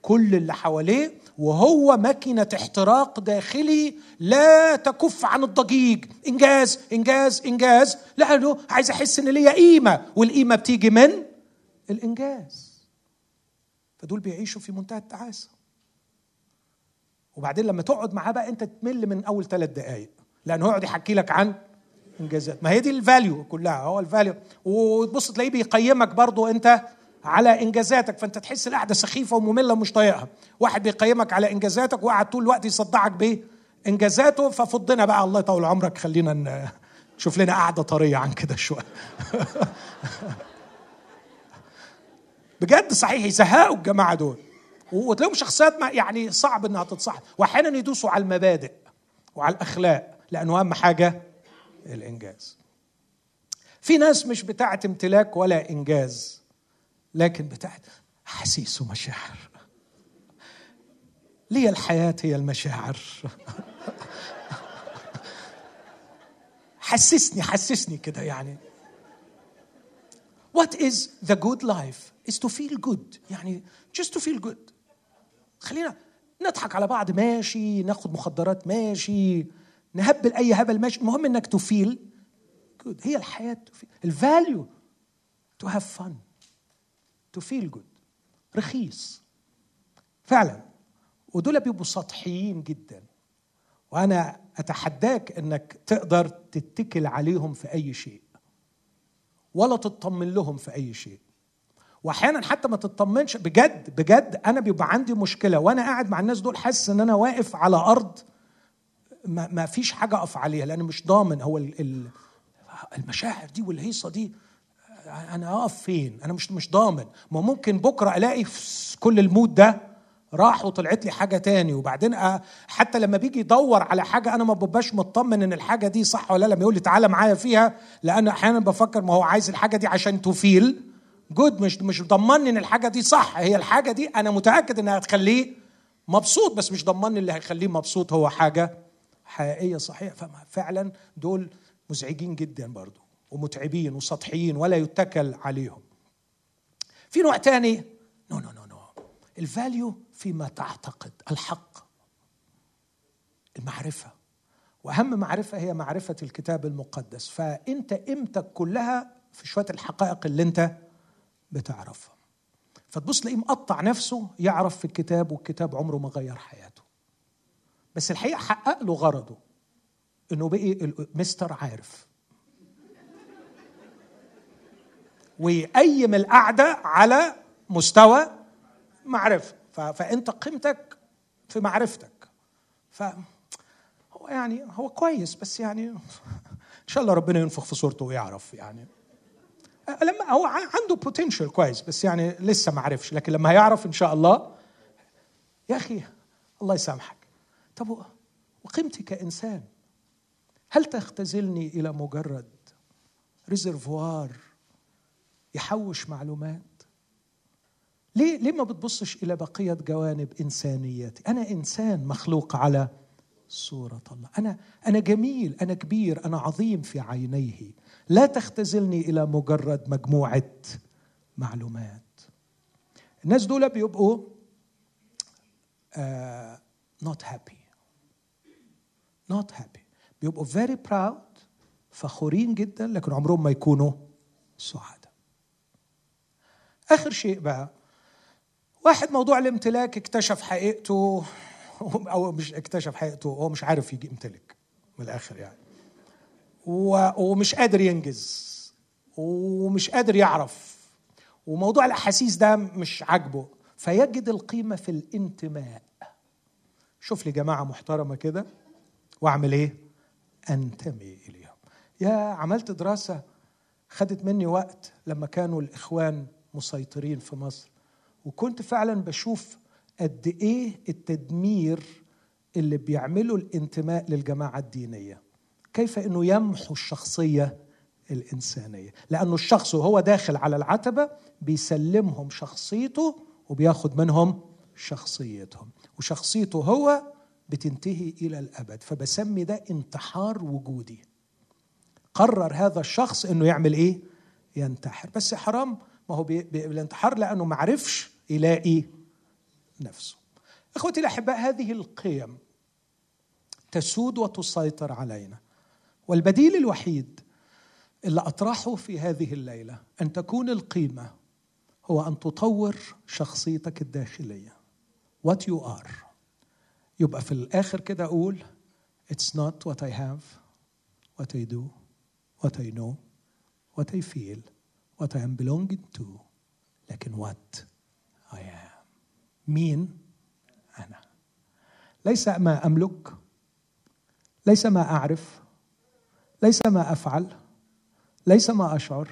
Speaker 1: كل اللي حواليه وهو ماكينة احتراق داخلي لا تكف عن الضجيج. إنجاز إنجاز إنجاز. لأنه عايز أحس إن ليا قيمة والقيمة بتيجي من الإنجاز. فدول بيعيشوا في منتهى التعاسة. وبعدين لما تقعد معاه بقى أنت تمل من أول ثلاث دقايق لأنه يقعد يحكي لك عن انجازات. ما هي دي ال value كلها. هو ال value وتبص تلاقيه بيقيمك برضو انت على انجازاتك فانت تحس القعدة سخيفة ومملة ومش طايقها. واحد بيقيمك على انجازاتك وقعد طول الوقت يصدعك بانجازاته ففضنا بقى الله يطول عمرك. خلينا نشوف لنا قعدة طرية عن كده شوية. بجد صحيح يزهقوا الجماعة دول. وتلاقيهم شخصيات ما يعني صعب إنها تتصح واحيانا يدوسوا على المبادئ وعلى الأخلاق لأنه أهم حاجة الإنجاز. في ناس مش بتاعه امتلاك ولا إنجاز لكن بتاعه احاسيس ومشاعر. لي الحياة هي المشاعر. حسسني حسسني كده يعني. What is the good life? Is to feel good. يعني just to feel good. خلينا نضحك على بعض ماشي ناخد مخدرات ماشي. نهبل أي هبل ماشي. المهم إنك ت feel good هي الحياة ال value to have fun to feel good رخيص. فعلا. ودول بيبقوا سطحيين جدا. وأنا أتحداك إنك تقدر تتكل عليهم في أي شيء. ولا تطمن لهم في أي شيء. واحيانا حتى ما تطمنش. بجد بجد أنا بيبقى عندي مشكلة. وأنا قاعد مع الناس دول حاسس إن أنا واقف على أرض ما, ما فيش حاجة أقف عليها لأن مش ضامن هو المشاعر دي والهيصة دي أنا أقف فين؟ أنا مش مش ضامن. ما ممكن بكرة ألاقي كل المود ده راح وطلعت لي حاجة تاني وبعدين حتى لما بيجي يدور على حاجة أنا ما ببقاش مطمن إن الحاجة دي صح ولا لما يقول لي تعالى معايا فيها لأن أحيانا بفكر ما هو عايز الحاجة دي عشان ت feel good مش مش ضمني إن الحاجة دي صح. هي الحاجة دي أنا متأكد إنها هتخليه مبسوط بس مش ضمني اللي هيخليه مبسوط هو حاجة حقيقية صحيحة. فعلا دول مزعجين جدا برضو ومتعبين وسطحيين ولا يتكل عليهم. في نوع تاني no no no no ال value فيما تعتقد الحق المعرفة. وأهم معرفة هي معرفة الكتاب المقدس. فأنت قيمتك كلها في شوية الحقائق اللي أنت بتعرفها. فتبص تلاقيه مقطع نفسه يعرف في الكتاب والكتاب عمره ما غير حياته. بس الحقيقة حقق له غرضه إنه بقي مستر عارف. ويقيم القعدة على مستوى معرفة. فأنت قيمتك في معرفتك. ف هو يعني هو كويس بس يعني إن شاء الله ربنا ينفخ في صورته ويعرف يعني. لما هو عنده potential كويس بس يعني لسه ما عرفش لكن لما هيعرف إن شاء الله يا أخي الله يسامحك. طب وقيمتي كإنسان؟ هل تختزلني إلى مجرد reservoir يحوش معلومات؟ ليه ليه ما بتبصش إلى بقية جوانب إنسانيتي؟ أنا إنسان مخلوق على صورة الله. أنا أنا جميل أنا كبير أنا عظيم في عينيه. لا تختزلني إلى مجرد مجموعة معلومات. الناس دول بيبقوا uh, not happy. Not happy. بيبقوا very proud فخورين جدا لكن عمرهم ما يكونوا سعداء. آخر شيء بقى واحد موضوع الامتلاك اكتشف حقيقته أو مش اكتشف حقيقته هو مش عارف يجي يمتلك من الآخر يعني. ومش قادر ينجز ومش قادر يعرف. وموضوع الأحاسيس ده مش عاجبه. فيجد القيمة في الانتماء. شوف لي جماعة محترمة كده. واعمل إيه؟ أنتمي إليهم. يا عملت دراسة خدت مني وقت لما كانوا الإخوان مسيطرين في مصر وكنت فعلا بشوف قد إيه التدمير اللي بيعمله الانتماء للجماعة الدينية. كيف إنه يمحو الشخصية الإنسانية. لأنه الشخص وهو داخل على العتبة بيسلمهم شخصيته وبياخد منهم شخصيتهم. وشخصيته هو بتنتهي إلى الأبد. فبسمي ده انتحار وجودي. قرر هذا الشخص إنه يعمل إيه؟ ينتحر. بس حرام ما هو بالانتحار لأنه ما عرفش يلاقي نفسه. إخوتي الأحباء هذه القيم تسود وتسيطر علينا. والبديل الوحيد اللي أطرحه في هذه الليلة أن تكون القيمة هو أن تطور شخصيتك الداخلية. What you are. يبقى في الآخر كده أقول it's not what I have what I do what I know what I feel what I am belonging to لكن what I am. مين؟ أنا. ليس ما أملك ليس ما أعرف ليس ما أفعل ليس ما أشعر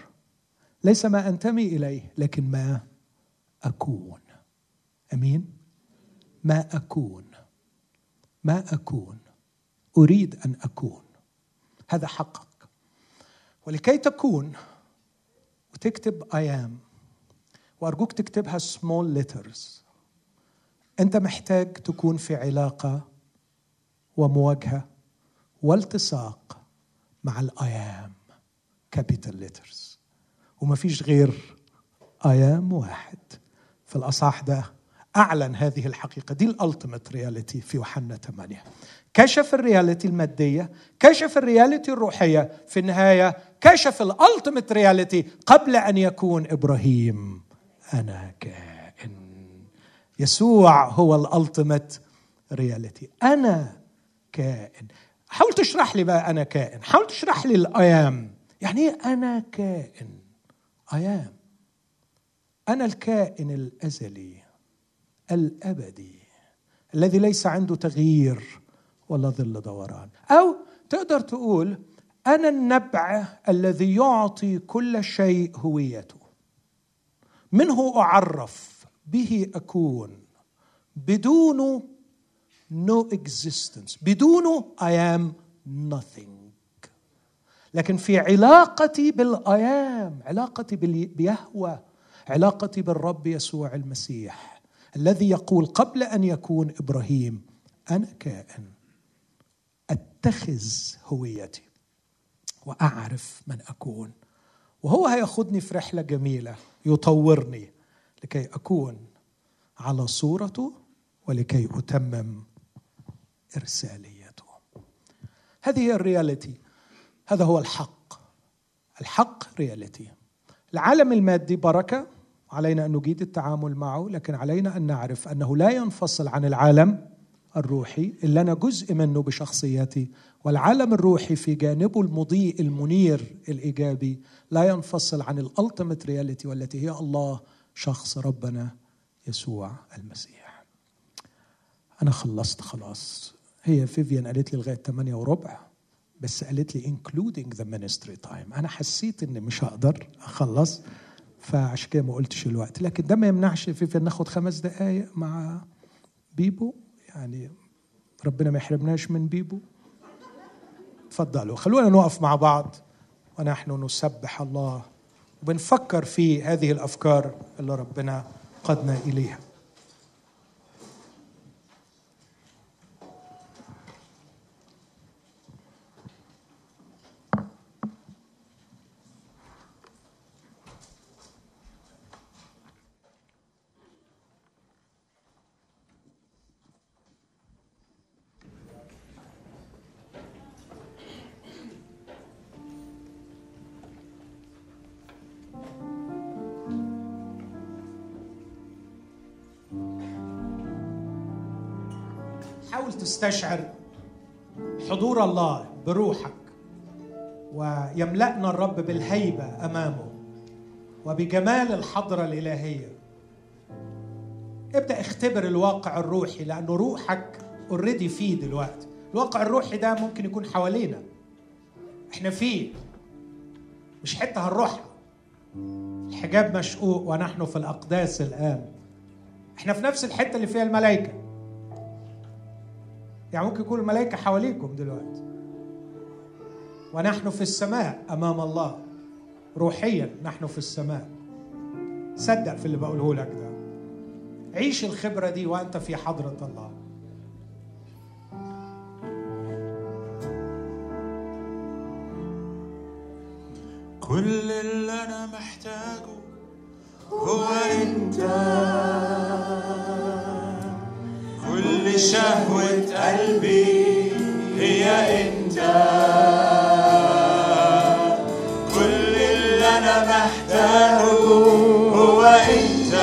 Speaker 1: ليس ما أنتمي إليه لكن ما أكون. أمين؟ ما أكون. ما أكون؟ أريد أن أكون. هذا حقك. ولكي تكون وتكتب I am. وأرجوك تكتبها small letters. أنت محتاج تكون في علاقة ومواجهة والتصاق مع الأيام capital letters. وما فيش غير أيام واحد. في الأصح ده أعلن هذه الحقيقة. دي ال ultimate reality في يوحنا 8 كشف ال reality المادية كشف ال reality الروحية في النهاية كشف ال ultimate reality قبل أن يكون إبراهيم أنا كائن. يسوع هو الألتيميت رياليتي. أنا كائن. حاول تشرح لي بقى أنا كائن. حاول تشرح لي الأيام يعني إيه أنا كائن؟ أيام أنا الكائن الأزلي. الأبدي الذي ليس عنده تغيير ولا ظل دوران. أو تقدر تقول أنا النبع الذي يعطي كل شيء هويته. منه أعرف به أكون؟ بدونه no existence بدونه I am nothing. لكن في علاقتي بالآيام علاقتي بيهوى علاقتي بالرب يسوع المسيح الذي يقول قبل أن يكون إبراهيم أنا كائن. أتخذ هويتي وأعرف من أكون. وهو هيأخذني في رحلة جميلة يطورني لكي أكون على صورته ولكي أتمم إرساليته. هذه هي الرياليتي. هذا هو الحق. الحق رياليتي. العالم المادي بركة علينا أن نجيد التعامل معه لكن علينا أن نعرف أنه لا ينفصل عن العالم الروحي اللي أنا جزء منه بشخصيتي والعالم الروحي في جانبه المضيء المنير الإيجابي لا ينفصل عن ال ultimate reality والتي هي الله شخص ربنا يسوع المسيح. أنا خلصت خلاص. هي فيفيان قالت لي لغاية 8 وربع بس قالت لي including the ministry time. أنا حسيت إني مش هقدر أخلص. فعشان كده ما قلتش الوقت. لكن ده ما يمنعش فيفيان ناخد خمس دقائق مع بيبو. يعني ربنا ما يحرمناش من بيبو. تفضلوا خلونا نقف مع بعض. ونحن نسبح الله. وبنفكر في هذه الأفكار اللي ربنا قدنا إليها. تستشعر حضور الله بروحك ويملأنا الرب بالهيبة أمامه وبجمال الحضرة الإلهية. ابدأ اختبر الواقع الروحي لأنه روحك اوريدي فيه دلوقتي. الواقع الروحي ده ممكن يكون حوالينا. إحنا فيه. مش حتة هنروحها. الحجاب مشقوق ونحن في الأقداس الآن. إحنا في نفس الحتة اللي فيها الملائكة. يعني ممكن يكون الملائكة حواليكم دلوقتي. ونحن في السماء أمام الله. روحيا نحن في السماء. صدق في اللي بقوله لك ده. عيش الخبرة دي وأنت في حضرة الله.
Speaker 2: كل اللي أنا محتاجه هو أنت. كل شهوة قلبي هي أنت. كل اللي أنا محتاجه هو أنت.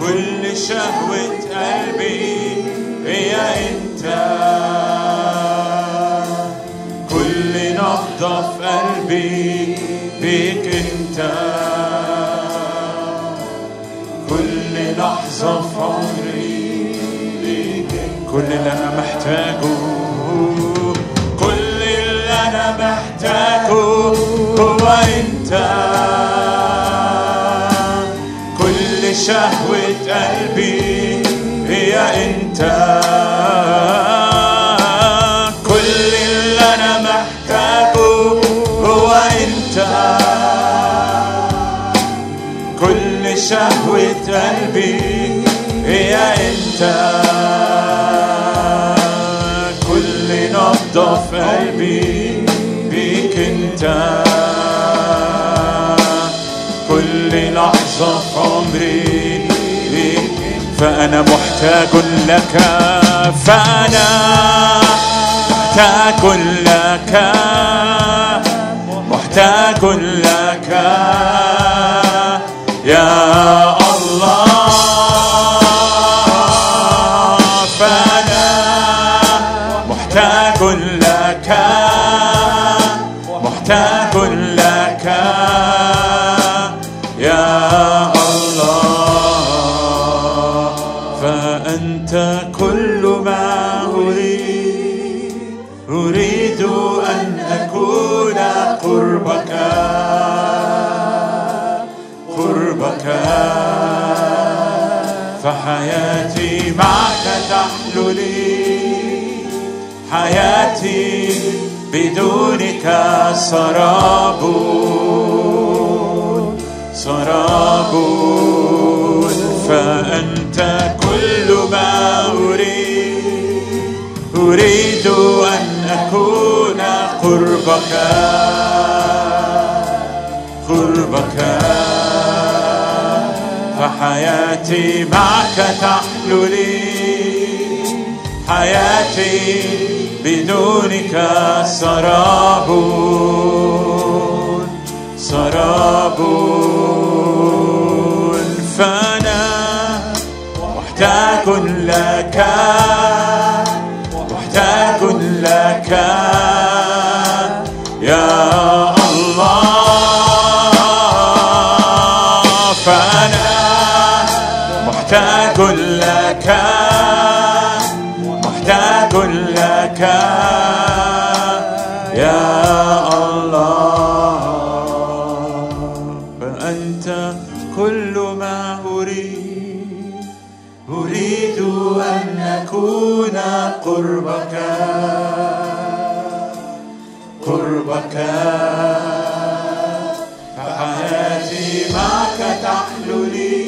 Speaker 2: كل شهوة قلبي هي أنت. كل نبضة في قلبي بيك أنت. كل اللي أنا محتاجه كل اللي أنا محتاجه هو أنت. كل شهوة قلبي هي أنت. كل اللي أنا محتاجه هو أنت. كل شهوة قلبي كل نبضة في قلبي بيك انت؟ كل لحظة في عمري بيك فأنا محتاج لك فأنا محتاج لك محتاج لك. يا حياتي بدونك سراب. سراب. فأنت كل ما أريد أريد أن أكون قربك. قربك. فحياتي معك تحلو لي. حياتي بدونك سراب. سراب. فأنا محتاج لك. محتاج لك. يا الله. فأنا محتاج لك. فحياتي معك لي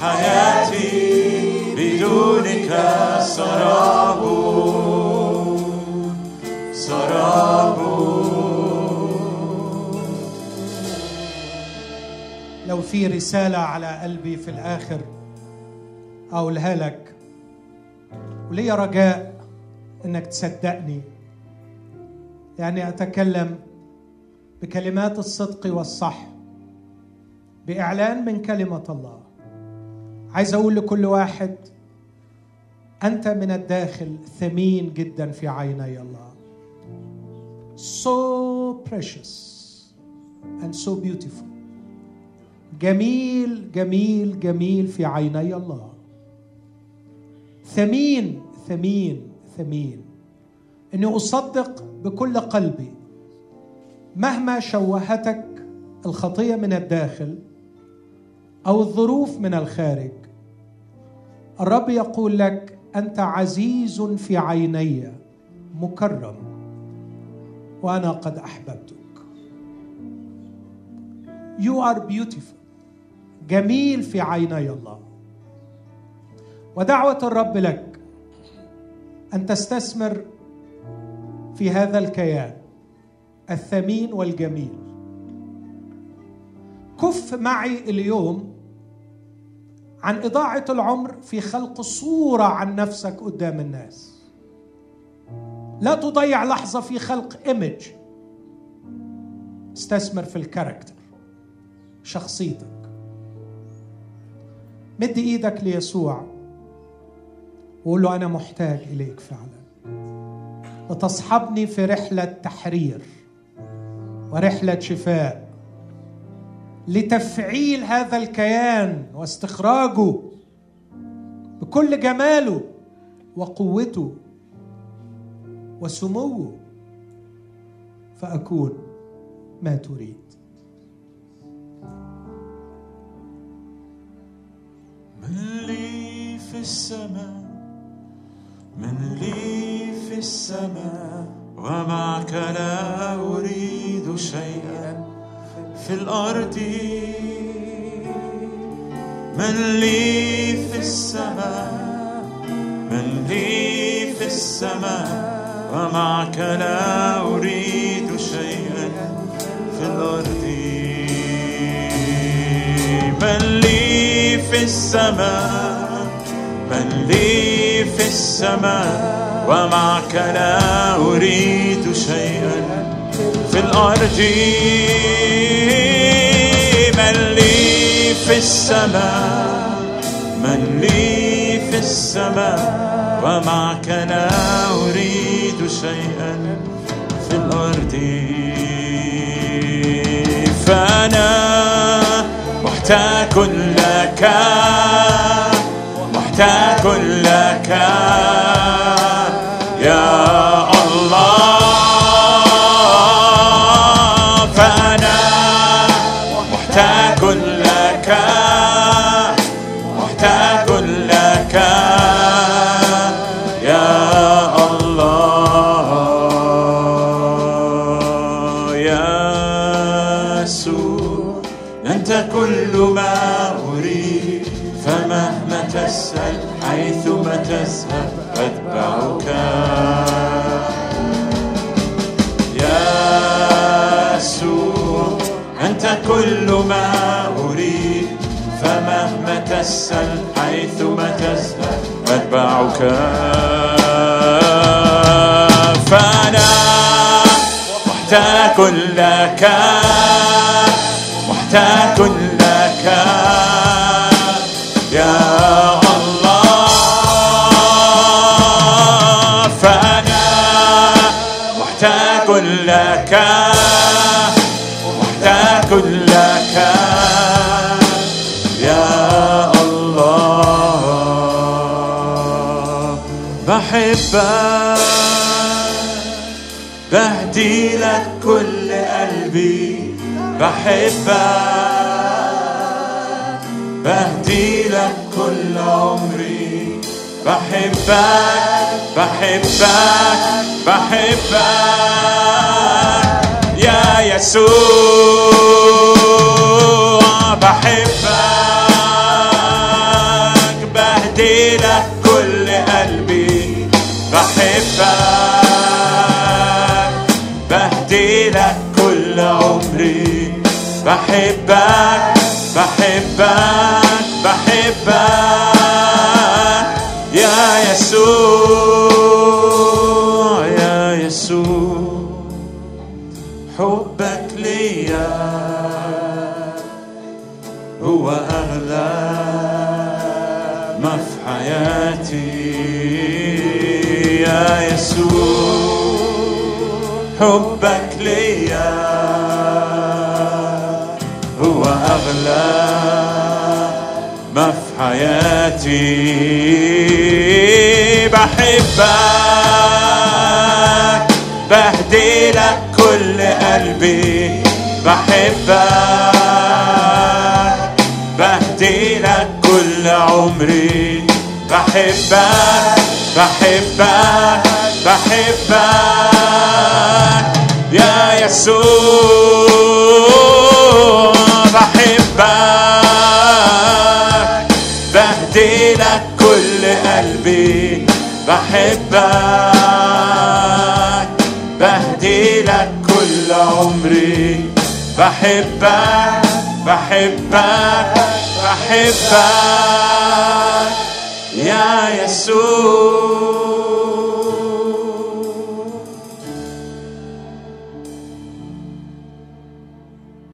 Speaker 2: حياتي بدونك سراب سراب.
Speaker 1: لو في رسالة على قلبي في الآخر أقولها لك ولي رجاء إنك تصدقني. يعني أتكلم بكلمات الصدق والصح بإعلان من كلمة الله. عايز أقول لكل واحد أنت من الداخل ثمين جدا في عيني الله. So precious and so beautiful. جميل جميل جميل في عيني الله. ثمين ثمين ثمين. إني أصدق بكل قلبي مهما شوهتك الخطية من الداخل أو الظروف من الخارج. الرب يقول لك أنت عزيز في عيني مكرم وأنا قد أحببتك. You are beautiful جميل في عيني الله. ودعوة الرب لك أن تستثمر في هذا الكيان الثمين والجميل. كف معي اليوم عن إضاعة العمر في خلق صورة عن نفسك قدام الناس. لا تضيع لحظة في خلق إيمج استثمر في الكاركتر شخصيتك. مد إيدك ليسوع. وقول له أنا محتاج إليك فعلا. لتصحبني في رحلة تحرير ورحلة شفاء لتفعيل هذا الكيان واستخراجه بكل جماله وقوته وسموه. فأكون ما تريد.
Speaker 2: من لي في السماء من لي في السماء ومعك لا أريد شيئا في الأرض. من لي في السماء من لي في السماء ومعك لا أريد شيئا في الأرض. من لي في السماء من لي في السماء ومعك لا أريد شيئا. في الأرض من لي في السماء من لي في السماء ومعك لا أريد شيئا. في الأرض فأنا محتاج لك. محتاج لك تسأل حيثما تذهب أتبعك. يا يسوع أنت كل ما أريد فمهما تسأل حيثما تذهب أتبعك. فأنا محتاج لك محتاج لك محتاج لك يا الله. بحبك. بهدي لك كل قلبي. بحبك. بهدي لك كل عمري. بحبك. بحبك. بحبك. يسوع بحبك بهدي لك كل قلبي. بحبك بهدي لك كل عمري. بحبك بحبك بحبك. يا يسوع. حبك ليا هو أغلى ما في حياتي. بحبك بهدي لك كل قلبي. بحبك بهدي لك كل عمري. بحبك بحبك. بحبك يا يسوع بحبك. بهدي لك كل قلبي بحبك. بهدي لك كل عمري بحبك بحبك بحبك. يا يسوع.